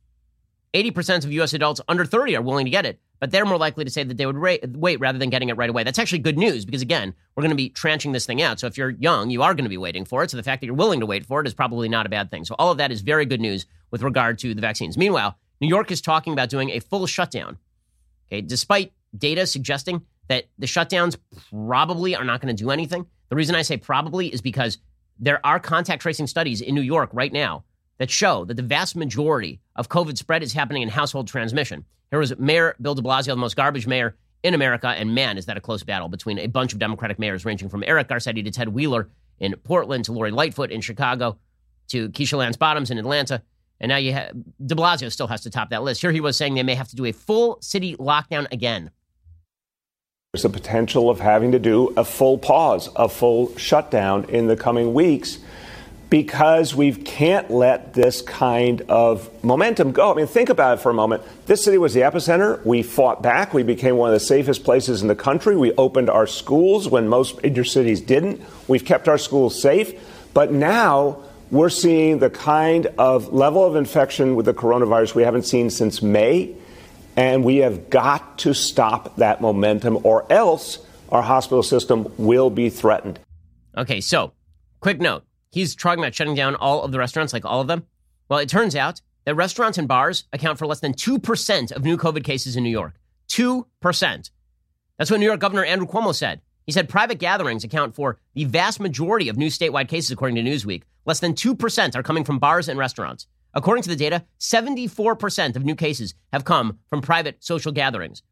80% of U.S. adults under 30 are willing to get it, but they're more likely to say that they would ra- wait rather than getting it right away. That's actually good news because, again, we're going to be tranching this thing out. So if you're young, you are going to be waiting for it. So the fact that you're willing to wait for it is probably not a bad thing. So all of that is very good news with regard to the vaccines. Meanwhile, New York is talking about doing a full shutdown. Okay, despite data suggesting that the shutdowns probably are not going to do anything. The reason I say probably is because there are contact tracing studies in New York right now that show that the vast majority of COVID spread is happening in household transmission. Here was Mayor Bill de Blasio, the most garbage mayor in America, and man, is that a close battle between a bunch of Democratic mayors, ranging from Eric Garcetti to Ted Wheeler in Portland to Lori Lightfoot in Chicago to Keisha Lance Bottoms in Atlanta. And now you have de Blasio still has to top that list. Here he was saying they may have to do a full city lockdown again. There's a potential of having to do a full pause, a full shutdown in the coming weeks because we can't let this kind of momentum go. I mean, think about it for a moment. This city was the epicenter. We fought back. We became one of the safest places in the country. We opened our schools when most major cities didn't. We've kept our schools safe. But now we're seeing the kind of level of infection with the coronavirus we haven't seen since May. And we have got to stop that momentum, or else our hospital system will be threatened. Okay, so quick note. He's talking about shutting down all of the restaurants, like all of them. Well, it turns out that restaurants and bars account for less than 2% of new COVID cases in New York. 2%. That's what New York Governor Andrew Cuomo said. He said private gatherings account for the vast majority of new statewide cases, according to Newsweek. Less than 2% are coming from bars and restaurants. According to the data, 74% of new cases have come from private social gatherings.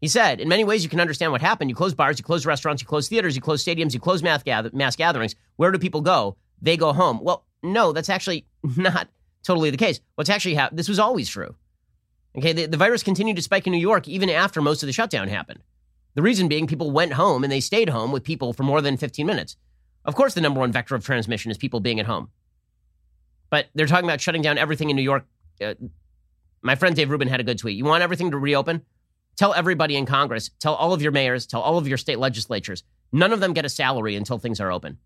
He said, in many ways, you can understand what happened. You close bars, you close restaurants, you close theaters, you close stadiums, you close mass, gatherings. Where do people go? They go home. Well, no, that's actually [laughs] not totally the case. What's actually happened, this was always true. Okay, the, the virus continued to spike in New York even after most of the shutdown happened. The reason being people went home and they stayed home with people for more than 15 minutes. Of course, the number one vector of transmission is people being at home. But they're talking about shutting down everything in New York. Uh, my friend Dave Rubin had a good tweet. You want everything to reopen? Tell everybody in Congress, tell all of your mayors, tell all of your state legislatures, none of them get a salary until things are open.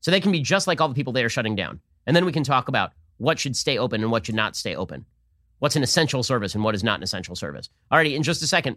So they can be just like all the people they are shutting down. And then we can talk about what should stay open and what should not stay open. What's an essential service and what is not an essential service. Alrighty, in just a second,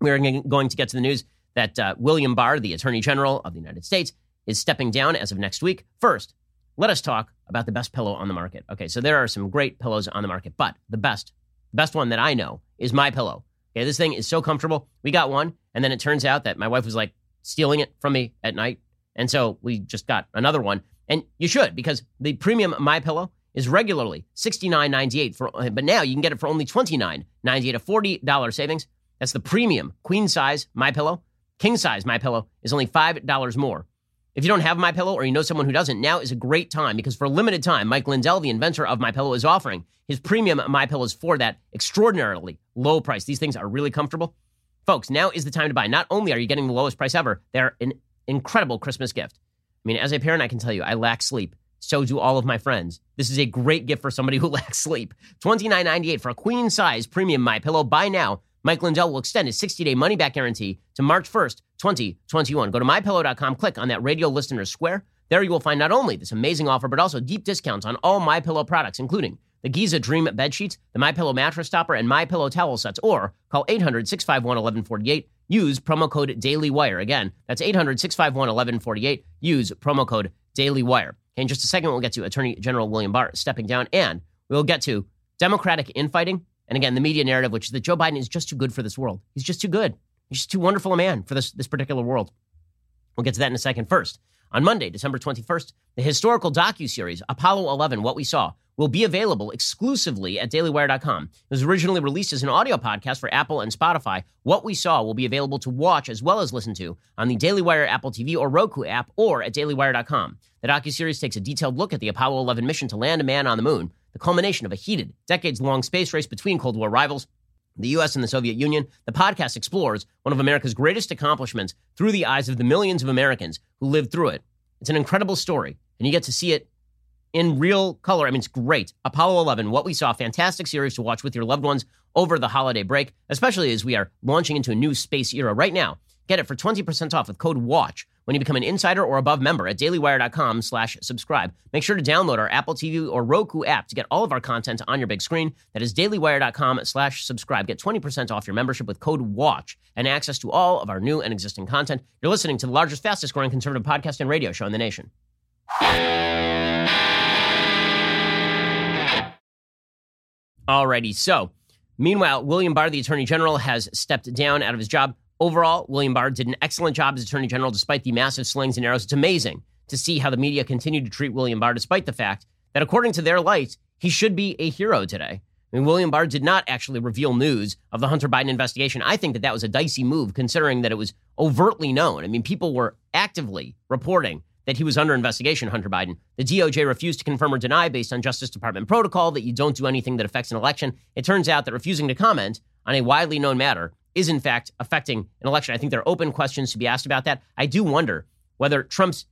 we're going to get to the news that uh, William Barr, the Attorney General of the United States, is stepping down as of next week. First, let us talk about the best pillow on the market. Okay, so there are some great pillows on the market, but the best, best one that I know is my pillow. Okay, this thing is so comfortable. We got one, and then it turns out that my wife was like stealing it from me at night, and so we just got another one. And you should because the premium my pillow is regularly $69.98 for, but now you can get it for only $29.98, a $40 savings. That's the premium queen size my pillow. King size my pillow is only $5 more. If you don't have My Pillow or you know someone who doesn't, now is a great time because for a limited time, Mike Lindell, the inventor of My Pillow, is offering his premium My Pillows for that extraordinarily low price. These things are really comfortable. Folks, now is the time to buy. Not only are you getting the lowest price ever, they're an incredible Christmas gift. I mean, as a parent, I can tell you, I lack sleep. So do all of my friends. This is a great gift for somebody [laughs] who lacks sleep. $29.98 for a queen size premium My Pillow. Buy now. Mike Lindell will extend his 60 day money back guarantee to March 1st 2021. Go to mypillow.com, click on that radio listener square. There you will find not only this amazing offer, but also deep discounts on all My Pillow products, including the Giza Dream bed sheets, the My Pillow mattress topper, and My Pillow towel sets. Or call 800-651-1148. Use promo code DailyWire. Again, that's 800-651-1148. Use promo code DailyWire. Okay, in just a second, we'll get to Attorney General William Barr stepping down, and we'll get to Democratic infighting. And again, the media narrative, which is that Joe Biden is just too good for this world. He's just too good. He's just too wonderful a man for this, this particular world. We'll get to that in a second. First, on Monday, December 21st, the historical docu-series Apollo 11, What We Saw, will be available exclusively at dailywire.com. It was originally released as an audio podcast for Apple and Spotify. What We Saw will be available to watch as well as listen to on the Daily Wire Apple TV or Roku app or at dailywire.com. The docu-series takes a detailed look at the Apollo 11 mission to land a man on the moon, the culmination of a heated, decades-long space race between Cold War rivals the U.S. and the Soviet Union, the podcast explores one of America's greatest accomplishments through the eyes of the millions of Americans who lived through it. It's an incredible story, and you get to see it in real color. I mean, it's great. Apollo 11, what we saw, fantastic series to watch with your loved ones over the holiday break, especially as we are launching into a new space era right now. Get it for 20% off with code WATCH when you become an insider or above member at dailywire.com slash subscribe. Make sure to download our Apple TV or Roku app to get all of our content on your big screen. That is dailywire.com slash subscribe. Get 20% off your membership with code WATCH and access to all of our new and existing content. You're listening to the largest, fastest growing conservative podcast and radio show in the nation. Alrighty, so meanwhile, William Barr, the Attorney General, has stepped down out of his job. Overall, William Barr did an excellent job as Attorney General despite the massive slings and arrows. It's amazing to see how the media continued to treat William Barr despite the fact that, according to their lights, he should be a hero today. I mean, William Barr did not actually reveal news of the Hunter Biden investigation. I think that that was a dicey move considering that it was overtly known. I mean, people were actively reporting that he was under investigation, Hunter Biden. The DOJ refused to confirm or deny based on Justice Department protocol that you don't do anything that affects an election. It turns out that refusing to comment on a widely known matter is in fact affecting an election. I think there are open questions to be asked about that. I do wonder whether Trump's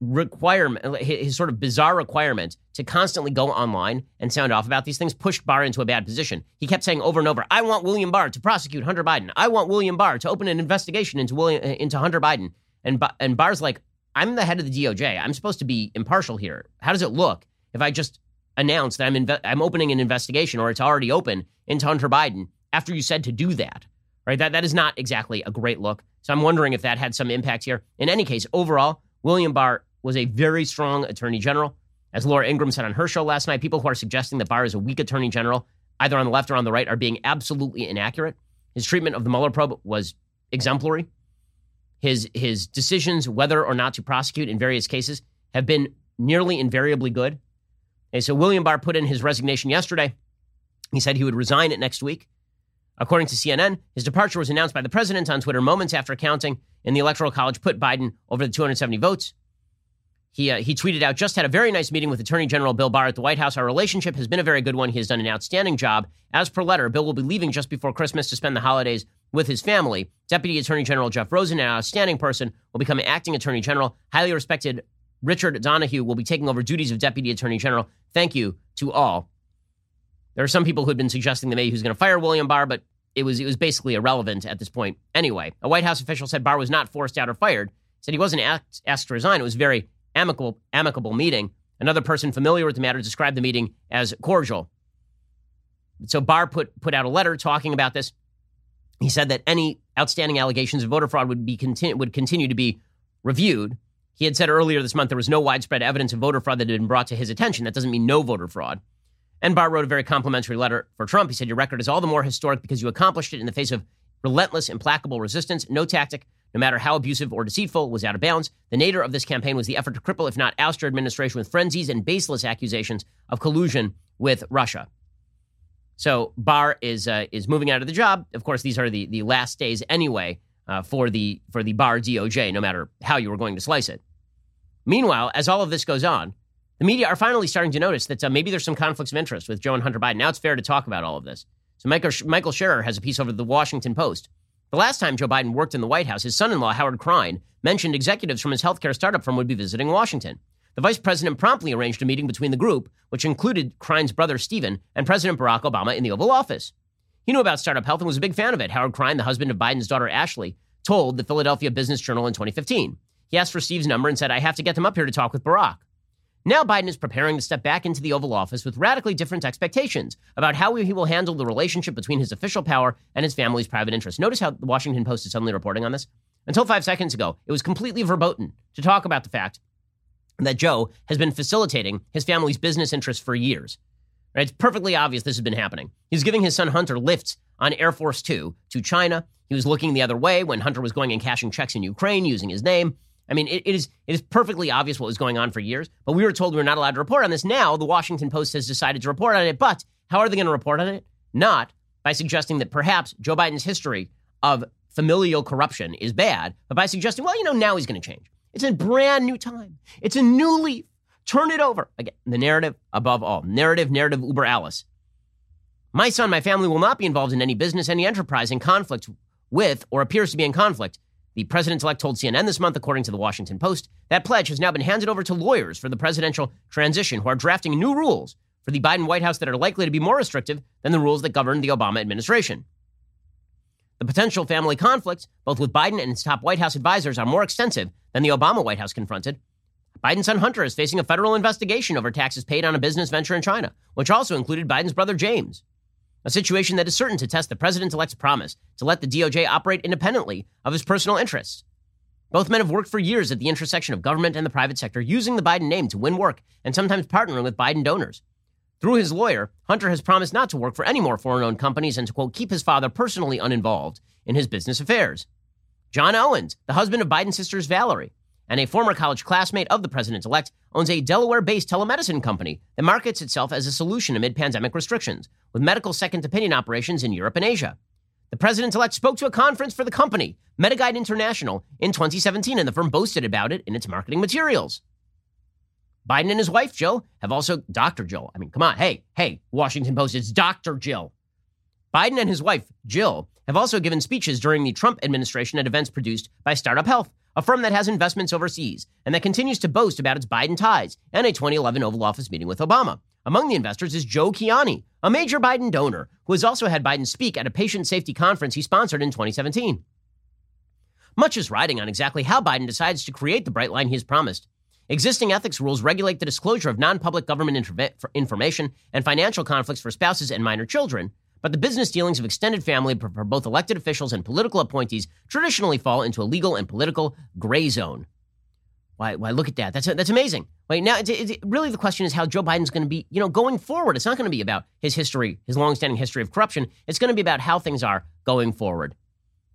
requirement, his sort of bizarre requirement to constantly go online and sound off about these things pushed Barr into a bad position. He kept saying over and over, I want William Barr to prosecute Hunter Biden. I want William Barr to open an investigation into William, uh, into Hunter Biden. And, and Barr's like, I'm the head of the DOJ. I'm supposed to be impartial here. How does it look if I just announce that I'm inve- I'm opening an investigation or it's already open into Hunter Biden after you said to do that, right? That, that is not exactly a great look. So I'm wondering if that had some impact here. In any case, overall, William Barr was a very strong attorney general. As Laura Ingraham said on her show last night, people who are suggesting that Barr is a weak attorney general, either on the left or on the right, are being absolutely inaccurate. His treatment of the Mueller probe was exemplary. His, his decisions whether or not to prosecute in various cases have been nearly invariably good. And so William Barr put in his resignation yesterday. He said he would resign it next week. According to CNN, his departure was announced by the president on Twitter moments after counting in the Electoral College put Biden over the 270 votes. He, uh, he tweeted out, just had a very nice meeting with Attorney General Bill Barr at the White House. Our relationship has been a very good one. He has done an outstanding job. As per letter, Bill will be leaving just before Christmas to spend the holidays with his family. Deputy Attorney General Jeff Rosen, an outstanding person, will become acting Attorney General. Highly respected Richard Donoghue will be taking over duties of Deputy Attorney General. Thank you to all. There are some people who had been suggesting that maybe he was going to fire William Barr, but it was it was basically irrelevant at this point. Anyway, a White House official said Barr was not forced out or fired. Said he wasn't asked, asked to resign. It was a very amicable amicable meeting. Another person familiar with the matter described the meeting as cordial. So Barr put put out a letter talking about this. He said that any outstanding allegations of voter fraud would be continu- would continue to be reviewed. He had said earlier this month there was no widespread evidence of voter fraud that had been brought to his attention. That doesn't mean no voter fraud. And Barr wrote a very complimentary letter for Trump. He said, Your record is all the more historic because you accomplished it in the face of relentless, implacable resistance. No tactic, no matter how abusive or deceitful, was out of bounds. The nadir of this campaign was the effort to cripple, if not oust your administration with frenzies and baseless accusations of collusion with Russia. So Barr is uh, is moving out of the job. Of course, these are the, the last days anyway uh, for the for the Barr DOJ, no matter how you were going to slice it. Meanwhile, as all of this goes on, the media are finally starting to notice that uh, maybe there's some conflicts of interest with Joe and Hunter Biden. Now it's fair to talk about all of this. So Michael, Michael Scherer has a piece over the Washington Post. The last time Joe Biden worked in the White House, his son-in-law Howard Krein mentioned executives from his healthcare startup firm would be visiting Washington. The vice president promptly arranged a meeting between the group, which included Krein's brother Stephen and President Barack Obama in the Oval Office. He knew about startup health and was a big fan of it. Howard Krein, the husband of Biden's daughter Ashley, told the Philadelphia Business Journal in 2015. He asked for Steve's number and said, I have to get them up here to talk with Barack. Now Biden is preparing to step back into the Oval Office with radically different expectations about how he will handle the relationship between his official power and his family's private interests. Notice how the Washington Post is suddenly reporting on this? Until five seconds ago, it was completely verboten to talk about the fact that Joe has been facilitating his family's business interests for years. Right? It's perfectly obvious this has been happening. He's giving his son Hunter lifts on Air Force Two to China. He was looking the other way when Hunter was going and cashing checks in Ukraine using his name. I mean, it, it is it is perfectly obvious what was going on for years, but we were told we were not allowed to report on this. Now, the Washington Post has decided to report on it, but how are they going to report on it? Not by suggesting that perhaps Joe Biden's history of familial corruption is bad, but by suggesting, well, you know, now he's going to change. It's a brand new time. It's a new leaf. Turn it over. Again, the narrative above all. Narrative, narrative, uber Alice. My son, my family will not be involved in any business, any enterprise in conflict with or appears to be in conflict the president elect told CNN this month, according to the Washington Post, that pledge has now been handed over to lawyers for the presidential transition who are drafting new rules for the Biden White House that are likely to be more restrictive than the rules that governed the Obama administration. The potential family conflicts, both with Biden and his top White House advisors, are more extensive than the Obama White House confronted. Biden's son Hunter is facing a federal investigation over taxes paid on a business venture in China, which also included Biden's brother James a situation that is certain to test the president elect's promise to let the DOJ operate independently of his personal interests. Both men have worked for years at the intersection of government and the private sector, using the Biden name to win work and sometimes partnering with Biden donors. Through his lawyer, Hunter has promised not to work for any more foreign owned companies and to, quote, keep his father personally uninvolved in his business affairs. John Owens, the husband of Biden's sisters Valerie, and a former college classmate of the president elect, owns a Delaware based telemedicine company that markets itself as a solution amid pandemic restrictions, with medical second opinion operations in Europe and Asia. The president elect spoke to a conference for the company, MediGuide International, in 2017, and the firm boasted about it in its marketing materials. Biden and his wife, Jill, have also, Dr. Jill, I mean, come on, hey, hey, Washington Post, it's Dr. Jill. Biden and his wife, Jill, have also given speeches during the Trump administration at events produced by Startup Health, a firm that has investments overseas and that continues to boast about its Biden ties and a 2011 Oval Office meeting with Obama. Among the investors is Joe Kiani, a major Biden donor who has also had Biden speak at a patient safety conference he sponsored in 2017. Much is riding on exactly how Biden decides to create the bright line he has promised. Existing ethics rules regulate the disclosure of non public government information and financial conflicts for spouses and minor children, but the business dealings of extended family for both elected officials and political appointees traditionally fall into a legal and political gray zone. Why, why look at that. That's, that's amazing. Wait, now, it's, it's, really the question is how Joe Biden's going to be, you know, going forward. It's not going to be about his history, his longstanding history of corruption. It's going to be about how things are going forward.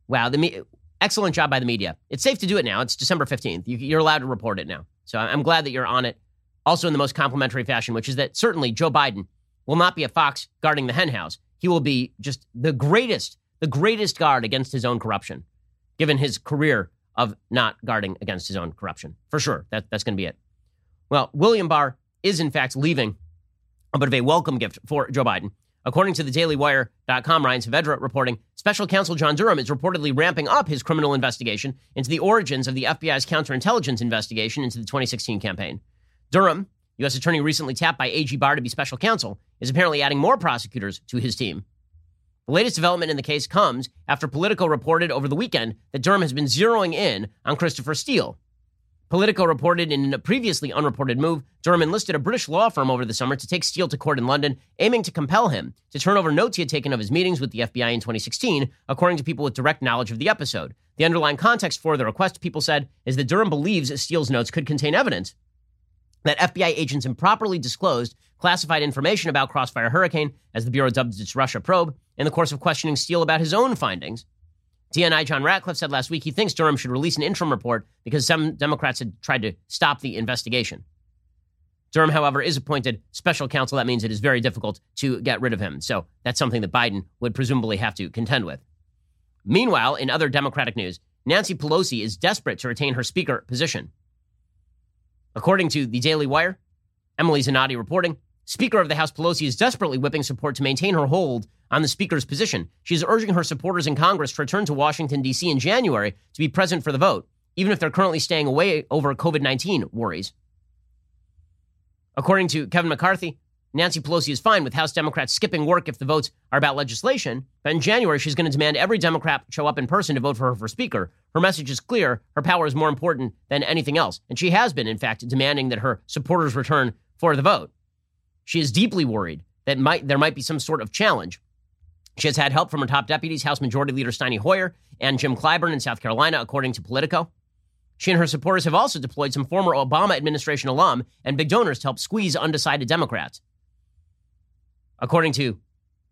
Wow, the me- excellent job by the media. It's safe to do it now. It's December 15th. You, you're allowed to report it now. So I'm glad that you're on it also in the most complimentary fashion, which is that certainly Joe Biden will not be a fox guarding the henhouse. He will be just the greatest, the greatest guard against his own corruption, given his career of not guarding against his own corruption. For sure. That, that's going to be it. Well, William Barr is in fact leaving a bit of a welcome gift for Joe Biden. According to the DailyWire.com, Ryan Saavedra reporting, special counsel John Durham is reportedly ramping up his criminal investigation into the origins of the FBI's counterintelligence investigation into the 2016 campaign. Durham, U.S. attorney recently tapped by AG Barr to be special counsel, is apparently adding more prosecutors to his team. The latest development in the case comes after Politico reported over the weekend that Durham has been zeroing in on Christopher Steele. Politico reported in a previously unreported move, Durham enlisted a British law firm over the summer to take Steele to court in London, aiming to compel him to turn over notes he had taken of his meetings with the FBI in 2016, according to people with direct knowledge of the episode. The underlying context for the request, people said, is that Durham believes Steele's notes could contain evidence that FBI agents improperly disclosed classified information about Crossfire Hurricane, as the Bureau dubbed its Russia probe, in the course of questioning Steele about his own findings. DNI John Ratcliffe said last week he thinks Durham should release an interim report because some Democrats had tried to stop the investigation. Durham, however, is appointed special counsel. That means it is very difficult to get rid of him. So that's something that Biden would presumably have to contend with. Meanwhile, in other Democratic news, Nancy Pelosi is desperate to retain her speaker position. According to the Daily Wire, Emily Zanotti reporting, Speaker of the House Pelosi is desperately whipping support to maintain her hold on the Speaker's position. She is urging her supporters in Congress to return to Washington, D.C. in January to be present for the vote, even if they're currently staying away over COVID 19 worries. According to Kevin McCarthy, Nancy Pelosi is fine with House Democrats skipping work if the votes are about legislation, but in January she's going to demand every Democrat show up in person to vote for her for Speaker. Her message is clear. Her power is more important than anything else. And she has been, in fact, demanding that her supporters return for the vote. She is deeply worried that might, there might be some sort of challenge. She has had help from her top deputies, House Majority Leader Steny Hoyer and Jim Clyburn in South Carolina, according to Politico. She and her supporters have also deployed some former Obama administration alum and big donors to help squeeze undecided Democrats. According to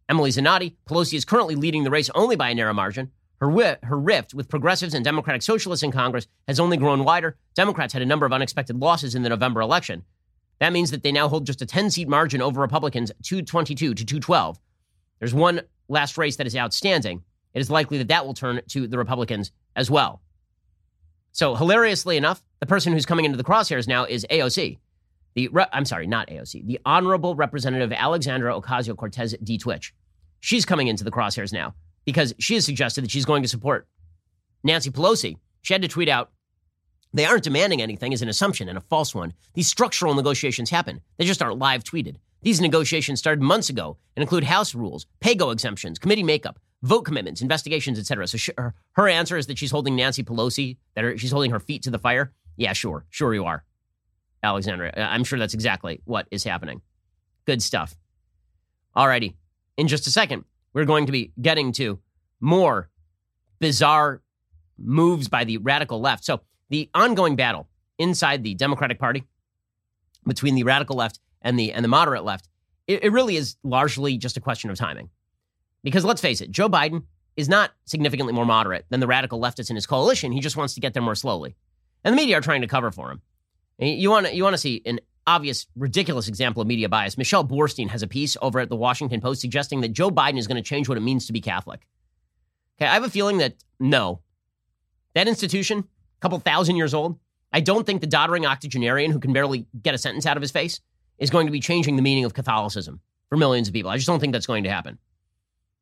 Emily Zanotti, Pelosi is currently leading the race only by a narrow margin. Her, her rift with progressives and Democratic socialists in Congress has only grown wider. Democrats had a number of unexpected losses in the November election. That means that they now hold just a 10 seat margin over Republicans, 222 to 212. There's one last race that is outstanding. It is likely that that will turn to the Republicans as well. So, hilariously enough, the person who's coming into the crosshairs now is AOC. The I'm sorry, not AOC. The Honorable Representative Alexandra Ocasio Cortez D. Twitch. She's coming into the crosshairs now because she has suggested that she's going to support Nancy Pelosi. She had to tweet out, they aren't demanding anything is an assumption and a false one. These structural negotiations happen. They just aren't live tweeted. These negotiations started months ago and include House rules, PAYGO exemptions, committee makeup, vote commitments, investigations, etc. So she, her, her, answer is that she's holding Nancy Pelosi, that her, she's holding her feet to the fire. Yeah, sure, sure you are. Alexandria. Uh, I'm sure that's exactly what is happening. Good stuff. Alrighty. In just a second, we're going to be getting to more bizarre moves by the radical left. So, the ongoing battle inside the Democratic Party between the radical left and the and the moderate left, it, it really is largely just a question of timing. Because let's face it, Joe Biden is not significantly more moderate than the radical leftists in his coalition. He just wants to get there more slowly. And the media are trying to cover for him. You want to you want to see an obvious, ridiculous example of media bias. Michelle Boorstein has a piece over at the Washington Post suggesting that Joe Biden is going to change what it means to be Catholic. Okay, I have a feeling that no, that institution, a couple thousand years old, I don't think the doddering octogenarian who can barely get a sentence out of his face is going to be changing the meaning of Catholicism for millions of people. I just don't think that's going to happen.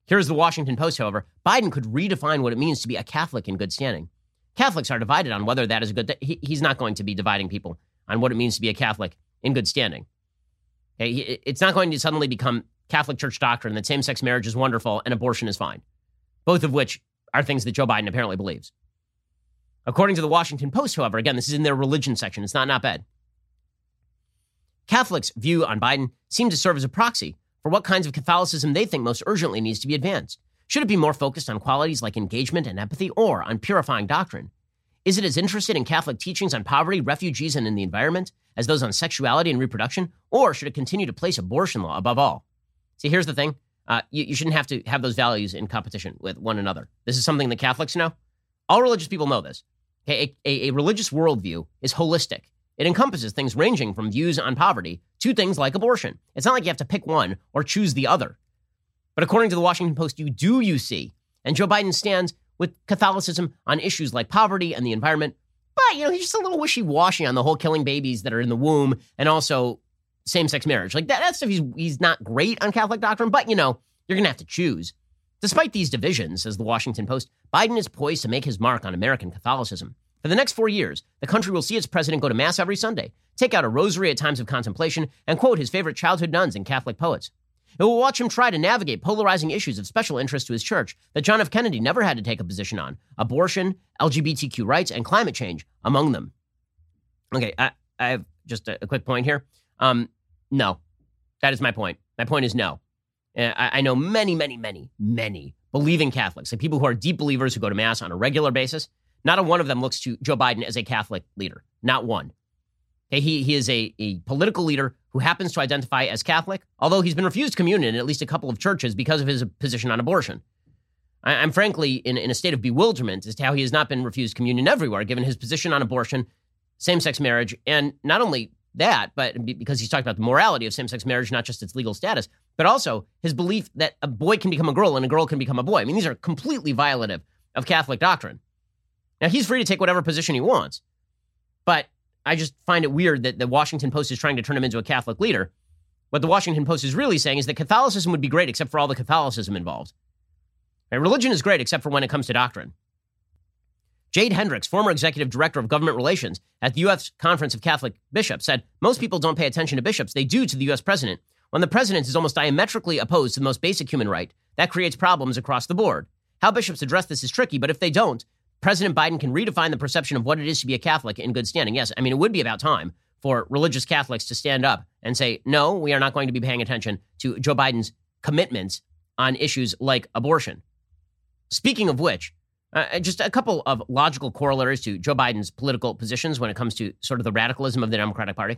Here's the Washington Post, however. Biden could redefine what it means to be a Catholic in good standing. Catholics are divided on whether that is a good. He, he's not going to be dividing people on what it means to be a Catholic in good standing. Okay, it's not going to suddenly become Catholic Church doctrine that same-sex marriage is wonderful and abortion is fine, both of which are things that Joe Biden apparently believes. According to the Washington Post, however, again, this is in their religion section. It's not not bad. Catholics' view on Biden seemed to serve as a proxy for what kinds of Catholicism they think most urgently needs to be advanced. Should it be more focused on qualities like engagement and empathy or on purifying doctrine? Is it as interested in Catholic teachings on poverty, refugees, and in the environment as those on sexuality and reproduction? Or should it continue to place abortion law above all? See, here's the thing uh, you, you shouldn't have to have those values in competition with one another. This is something that Catholics know. All religious people know this. Okay, a, a, a religious worldview is holistic. It encompasses things ranging from views on poverty to things like abortion. It's not like you have to pick one or choose the other. But according to the Washington Post, you do, you see. And Joe Biden stands with Catholicism on issues like poverty and the environment. But, you know, he's just a little wishy washy on the whole killing babies that are in the womb and also same sex marriage. Like that, that stuff, he's, he's not great on Catholic doctrine, but, you know, you're going to have to choose. Despite these divisions, says the Washington Post, Biden is poised to make his mark on American Catholicism. For the next four years, the country will see its president go to Mass every Sunday, take out a rosary at times of contemplation, and quote his favorite childhood nuns and Catholic poets. It will watch him try to navigate polarizing issues of special interest to his church that John F. Kennedy never had to take a position on abortion, LGBTQ rights, and climate change, among them. Okay, I, I have just a, a, quick point here. Um, no, that is my point. My point is no. Uh, I, I know many, many, many, many believing Catholics, like people who are deep believers who go to Mass on a regular basis. Not a one of them looks to Joe Biden as a Catholic leader. Not one. Okay, he, he is a, a political leader who happens to identify as Catholic, although he's been refused communion in at least a couple of churches because of his position on abortion. I, am frankly in, in a state of bewilderment as to how he has not been refused communion everywhere, given his position on abortion, same sex marriage, and not only that, but because he's talked about the morality of same sex marriage, not just its legal status, but also his belief that a boy can become a girl and a girl can become a boy. I mean, these are completely violative of Catholic doctrine. Now, he's free to take whatever position he wants, but I just find it weird that the Washington Post is trying to turn him into a Catholic leader. What the Washington Post is really saying is that Catholicism would be great except for all the Catholicism involved. Religion is great except for when it comes to doctrine. Jayd Henricks, former executive director of government relations at the U.S. Conference of Catholic Bishops, said most people don't pay attention to bishops. They do to the U.S. president. When the president is almost diametrically opposed to the most basic human right, that creates problems across the board. How bishops address this is tricky, but if they don't, President Biden can redefine the perception of what it is to be a Catholic in good standing. Yes, I mean, it would be about time for religious Catholics to stand up and say, no, we are not going to be paying attention to Joe Biden's commitments on issues like abortion. Speaking of which, uh, just a couple of logical corollaries to Joe Biden's political positions when it comes to sort of the radicalism of the Democratic Party.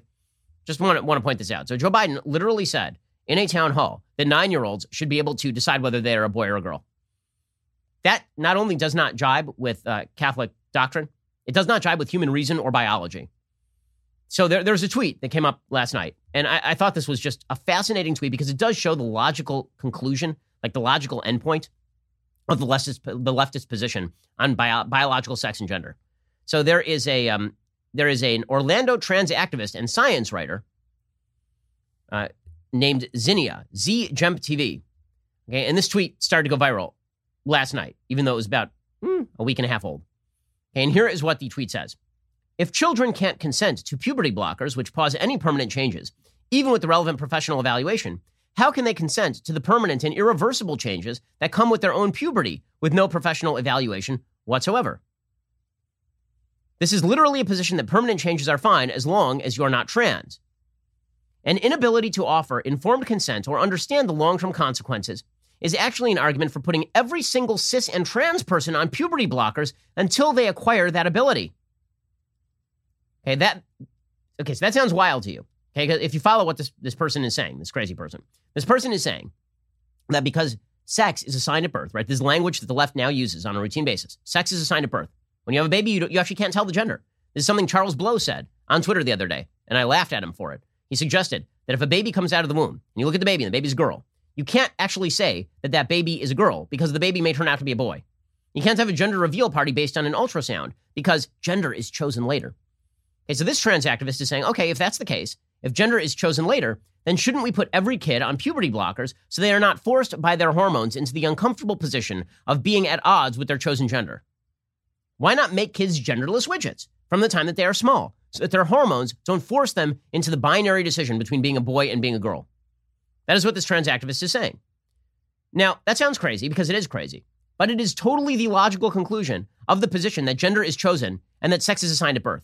Just want to, want to point this out. So, Joe Biden literally said in a town hall that nine year olds should be able to decide whether they are a boy or a girl. That not only does not jibe with uh, Catholic doctrine, it does not jibe with human reason or biology. So there, there's a tweet that came up last night, and I, I thought this was just a fascinating tweet because it does show the logical conclusion, like the logical endpoint of the leftist, the leftist position on bio, biological sex and gender. So there is a um, there is an Orlando trans activist and science writer uh, named Zinnia Z Jump TV. Okay, and this tweet started to go viral last night, even though it was about hmm, a week and a half old. And here is what the tweet says If children can't consent to puberty blockers, which cause any permanent changes, even with the relevant professional evaluation, how can they consent to the permanent and irreversible changes that come with their own puberty with no professional evaluation whatsoever? This is literally a position that permanent changes are fine as long as you're not trans. An inability to offer informed consent or understand the long term consequences is actually an argument for putting every single cis and trans person on puberty blockers until they acquire that ability. Okay, that okay, so that sounds wild to you. Okay, if you follow what this, this person is saying, this crazy person, this person is saying that because sex is assigned at birth, right? This language that the left now uses on a routine basis. Sex is assigned at birth. When you have a baby, you, you actually can't tell the gender. This is something Charles Blow said on Twitter the other day, and I laughed at him for it. He suggested that if a baby comes out of the womb, and you look at the baby, and the baby's a girl, you can't actually say that that baby is a girl because the baby may turn out to be a boy. You can't have a gender reveal party based on an ultrasound because gender is chosen later. Okay, so this trans activist is saying, okay, if that's the case, if gender is chosen later, then shouldn't we put every kid on puberty blockers so they are not forced by their hormones into the uncomfortable position of being at odds with their chosen gender? Why not make kids genderless widgets from the time that they are small so that their hormones don't force them into the binary decision between being a boy and being a girl? That is what this trans activist is saying. Now, that sounds crazy because it is crazy, but it is totally the logical conclusion of the position that gender is chosen and that sex is assigned at birth.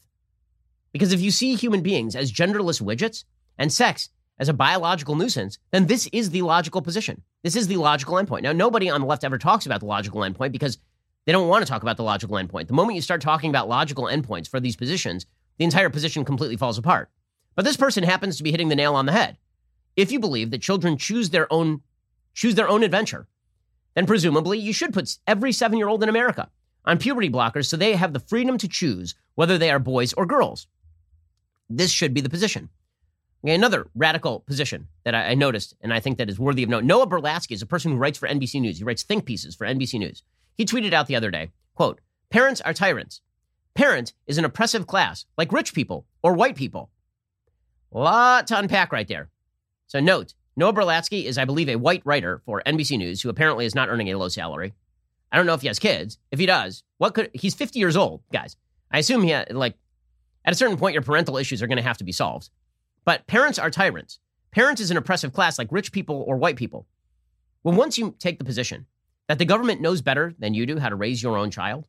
Because if you see human beings as genderless widgets and sex as a biological nuisance, then this is the logical position. This is the logical endpoint. Now, nobody on the left ever talks about the logical endpoint because they don't want to talk about the logical endpoint. The moment you start talking about logical endpoints for these positions, the entire position completely falls apart. But this person happens to be hitting the nail on the head. If you believe that children choose their own choose their own adventure, then presumably you should put every 7-year-old in America on puberty blockers so they have the freedom to choose whether they are boys or girls. This should be the position. Okay, another radical position that I, I noticed and I think that is worthy of note. Noah Berlatsky is a person who writes for NBC News. He writes think pieces for NBC News. He tweeted out the other day, quote, Parents are tyrants. Parent is an oppressive class, like rich people or white people. A lot to unpack right there. So note, Noah Berlatsky is, I believe, a white writer for NBC News who apparently is not earning a low salary. I don't know if he has kids. If he does, what could he's 50 years old, guys. I assume he had, like at a certain point your parental issues are going to have to be solved. But parents are tyrants. Parents is an oppressive class like rich people or white people. Well, once you take the position that the government knows better than you do how to raise your own child,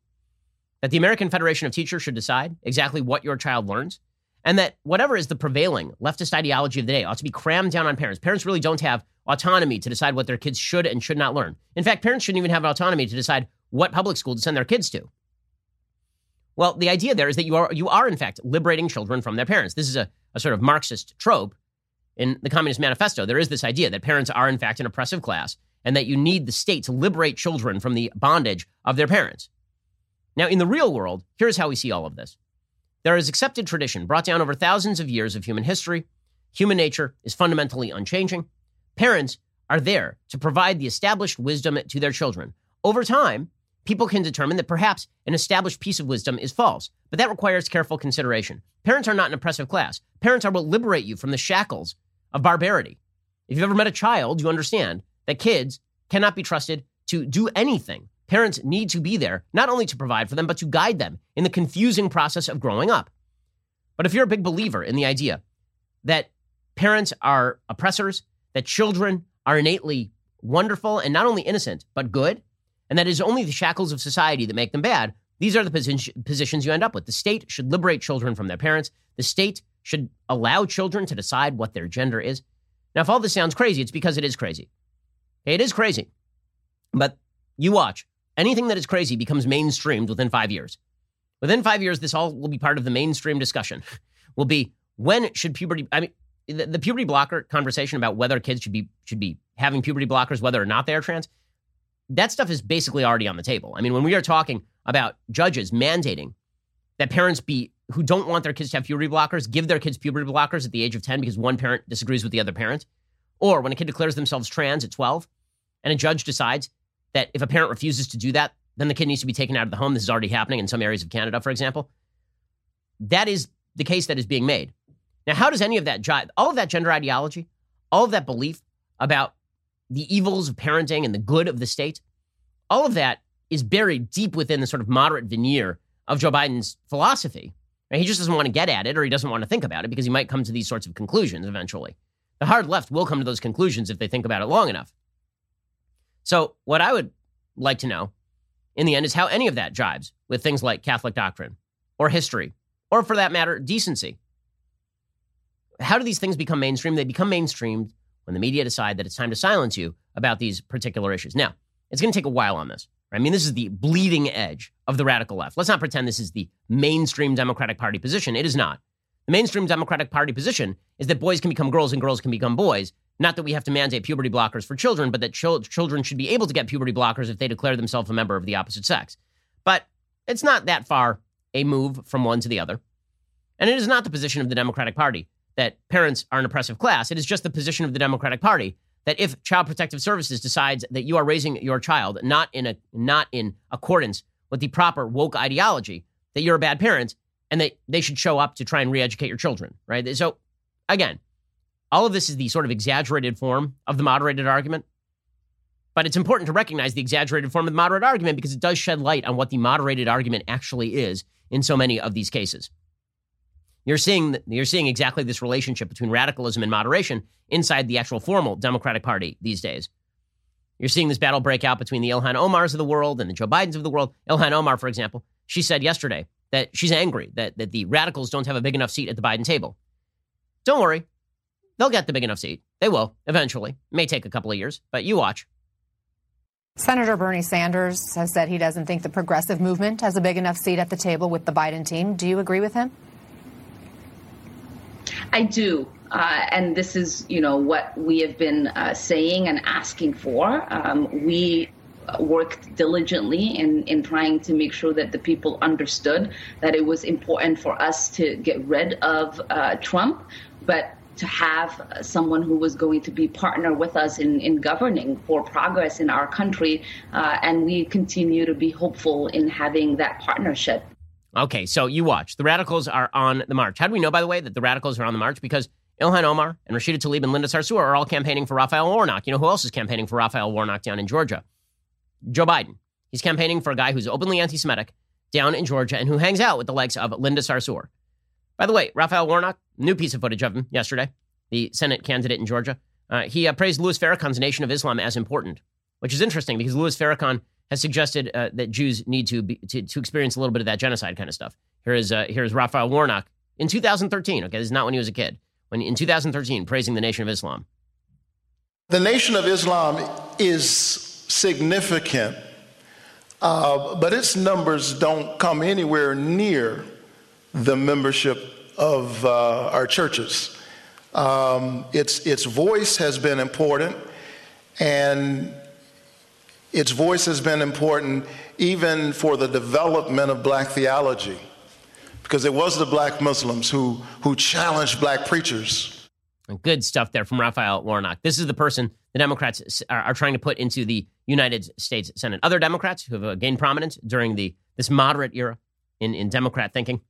that the American Federation of Teachers should decide exactly what your child learns, and that whatever is the prevailing leftist ideology of the day ought to be crammed down on parents. Parents really don't have autonomy to decide what their kids should and should not learn. In fact, parents shouldn't even have autonomy to decide what public school to send their kids to. Well, the idea there is that you are you are in fact liberating children from their parents. This is a, a sort of Marxist trope in the Communist Manifesto. There is this idea that parents are in fact an oppressive class and that you need the state to liberate children from the bondage of their parents. Now, in the real world, here's how we see all of this. There is accepted tradition brought down over thousands of years of human history. Human nature is fundamentally unchanging. Parents are there to provide the established wisdom to their children. Over time, people can determine that perhaps an established piece of wisdom is false, but that requires careful consideration. Parents are not an oppressive class. Parents are what liberate you from the shackles of barbarity. If you've ever met a child, you understand that kids cannot be trusted to do anything. Parents need to be there, not only to provide for them, but to guide them in the confusing process of growing up. But if you're a big believer in the idea that parents are oppressors, that children are innately wonderful and not only innocent, but good, and that it is only the shackles of society that make them bad, these are the posi- positions you end up with. The state should liberate children from their parents. The state should allow children to decide what their gender is. Now, if all this sounds crazy, it's because it is crazy. It is crazy. But you watch. Anything that is crazy becomes mainstreamed within five years. Within five years, this all will be part of the mainstream discussion. will be when should puberty? I mean, the, the puberty blocker conversation about whether kids should be should be having puberty blockers, whether or not they are trans that stuff is basically already on the table. I mean, when we are talking about judges mandating that parents be who don't want their kids to have puberty blockers give their kids puberty blockers at the age of 10 because one parent disagrees with the other parent, or when a kid declares themselves trans at 12 and a judge decides that if a parent refuses to do that, then the kid needs to be taken out of the home. This is already happening in some areas of Canada, for example. That is the case that is being made. Now, how does any of that jive? All of that gender ideology, all of that belief about the evils of parenting and the good of the state, all of that is buried deep within the sort of moderate veneer of Joe Biden's philosophy. He just doesn't want to get at it or he doesn't want to think about it because he might come to these sorts of conclusions eventually. The hard left will come to those conclusions if they think about it long enough. So, what I would like to know in the end is how any of that jives with things like Catholic doctrine or history or, for that matter, decency. How do these things become mainstream? They become mainstream when the media decide that it's time to silence you about these particular issues. Now, it's going to take a while on this. I mean, this is the bleeding edge of the radical left. Let's not pretend this is the mainstream Democratic Party position. It is not. The mainstream Democratic Party position is that boys can become girls and girls can become boys. Not that we have to mandate puberty blockers for children, but that ch- children should be able to get puberty blockers if they declare themselves a member of the opposite sex. But it's not that far a move from one to the other. And it is not the position of the Democratic Party that parents are an oppressive class. It is just the position of the Democratic Party that if Child Protective Services decides that you are raising your child not in a not in accordance with the proper woke ideology, that you're a bad parent and that they should show up to try and re-educate your children, right? So again, all of this is the sort of exaggerated form of the moderated argument. But it's important to recognize the exaggerated form of the moderate argument because it does shed light on what the moderated argument actually is in so many of these cases. You're seeing you're seeing exactly this relationship between radicalism and moderation inside the actual formal Democratic Party these days. You're seeing this battle break out between the Ilhan Omars of the world and the Joe Bidens of the world. Ilhan Omar, for example, she said yesterday that she's angry that, that the radicals don't have a big enough seat at the Biden table. Don't worry. They'll get the big enough seat. They will eventually. It may take a couple of years, but you watch. Senator Bernie Sanders has said he doesn't think the progressive movement has a big enough seat at the table with the Biden team. Do you agree with him? I do. Uh, and this is, you know, what we have been uh, saying and asking for. Um, we worked diligently in, in trying to make sure that the people understood that it was important for us to get rid of uh, Trump, but to have someone who was going to be partner with us in, in governing for progress in our country. Uh, and we continue to be hopeful in having that partnership. Okay, so you watch. The radicals are on the march. How do we know, by the way, that the radicals are on the march? Because Ilhan Omar and Rashida Tlaib and Linda Sarsour are all campaigning for Raphael Warnock. You know who else is campaigning for Raphael Warnock down in Georgia? Joe Biden. He's campaigning for a guy who's openly anti Semitic down in Georgia and who hangs out with the likes of Linda Sarsour. By the way, Raphael Warnock, new piece of footage of him yesterday, the Senate candidate in Georgia. Uh, he uh, praised Louis Farrakhan's Nation of Islam as important, which is interesting because Louis Farrakhan has suggested uh, that Jews need to, be, to, to experience a little bit of that genocide kind of stuff. Here is uh, here is Raphael Warnock in 2013. Okay, this is not when he was a kid. When in 2013, praising the Nation of Islam. The Nation of Islam is significant, uh, but its numbers don't come anywhere near the membership of uh, our churches. Um, its its voice has been important, and its voice has been important even for the development of black theology, because it was the black Muslims who, who challenged black preachers. Good stuff there from Raphael Warnock. This is the person the Democrats are, trying to put into the United States Senate. Other Democrats who have uh, gained prominence during the this moderate era in, in Democrat thinking.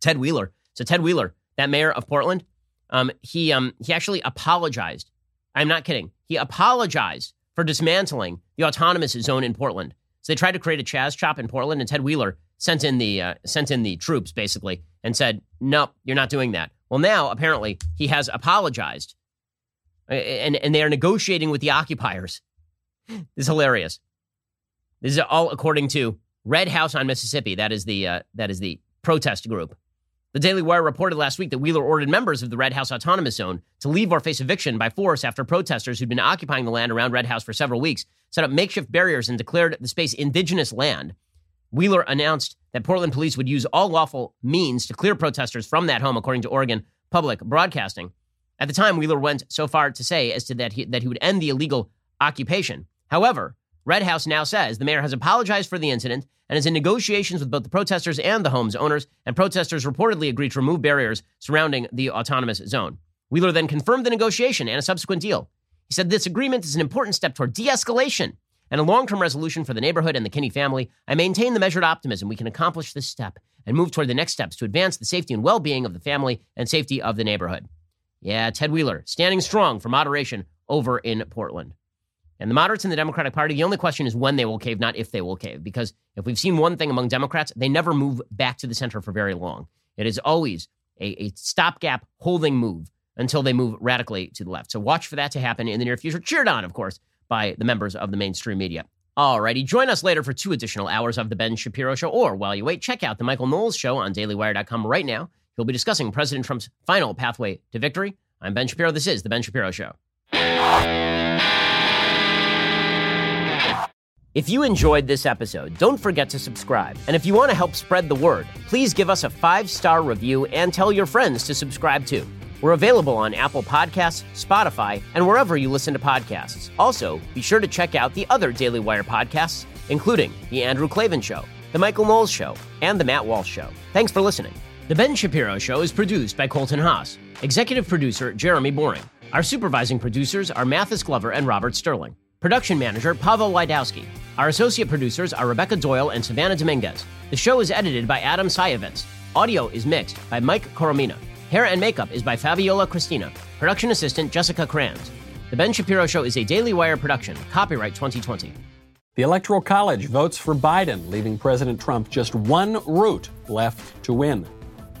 Ted Wheeler. So Ted Wheeler, that mayor of Portland, um, he um, he actually apologized. I'm not kidding. He apologized for dismantling the autonomous zone in Portland. So they tried to create a Chaz chop in Portland, and Ted Wheeler sent in the uh, sent in the troops basically and said, "Nope, you're not doing that." Well, now apparently he has apologized, and and they are negotiating with the occupiers. [laughs] This is hilarious. This is all according to Red House on Mississippi. That is the uh, that is the protest group. The Daily Wire reported last week that Wheeler ordered members of the Red House Autonomous Zone to leave or face eviction by force after protesters who'd been occupying the land around Red House for several weeks set up makeshift barriers and declared the space indigenous land. Wheeler announced that Portland police would use all lawful means to clear protesters from that home, according to Oregon Public Broadcasting. At the time, Wheeler went so far to say as to that he, that he would end the illegal occupation. However, Red House now says the mayor has apologized for the incident and is in negotiations with both the protesters and the home's owners, and protesters reportedly agreed to remove barriers surrounding the autonomous zone. Wheeler then confirmed the negotiation and a subsequent deal. He said this agreement is an important step toward de escalation and a long term resolution for the neighborhood and the Kinney family. I maintain the measured optimism we can accomplish this step and move toward the next steps to advance the safety and well being of the family and safety of the neighborhood. Yeah, Ted Wheeler, standing strong for moderation over in Portland. And the moderates in the Democratic Party, the only question is when they will cave, not if they will cave. Because if we've seen one thing among Democrats, they never move back to the center for very long. It is always a, a stopgap holding move until they move radically to the left. So watch for that to happen in the near future. Cheered on, of course, by the members of the mainstream media. Alrighty, join us later for two additional hours of the Ben Shapiro Show, or while you wait, check out the Michael Knowles Show on DailyWire.com right now. He'll be discussing President Trump's final pathway to victory. I'm Ben Shapiro. This is the Ben Shapiro Show. If you enjoyed this episode, don't forget to subscribe. And if you want to help spread the word, please give us a five star review and tell your friends to subscribe too. We're available on Apple Podcasts, Spotify, and wherever you listen to podcasts. Also, be sure to check out the other Daily Wire podcasts, including The Andrew Klavan Show, The Michael Knowles Show, and The Matt Walsh Show. Thanks for listening. The Ben Shapiro Show is produced by Colton Haas, executive producer Jeremy Boring. Our supervising producers are Mathis Glover and Robert Sterling. Production manager Pavel Lydowski. Our associate producers are Rebecca Doyle and Savannah Dominguez. The show is edited by Adam Sayevitz. Audio is mixed by Mike Coromina. Hair and makeup is by Fabiola Cristina. Production assistant Jessica Kranz. The Ben Shapiro Show is a Daily Wire production. Copyright 2020. The Electoral College votes for Biden, leaving President Trump just one route left to win.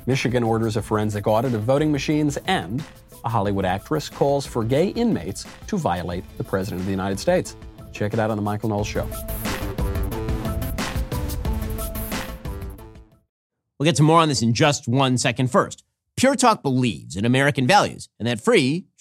Michigan orders a forensic audit of voting machines and a Hollywood actress calls for gay inmates to violate the President of the United States. Check it out on The Michael Knowles Show. We'll get to more on this in just one second. First, Pure Talk believes in American values, and that free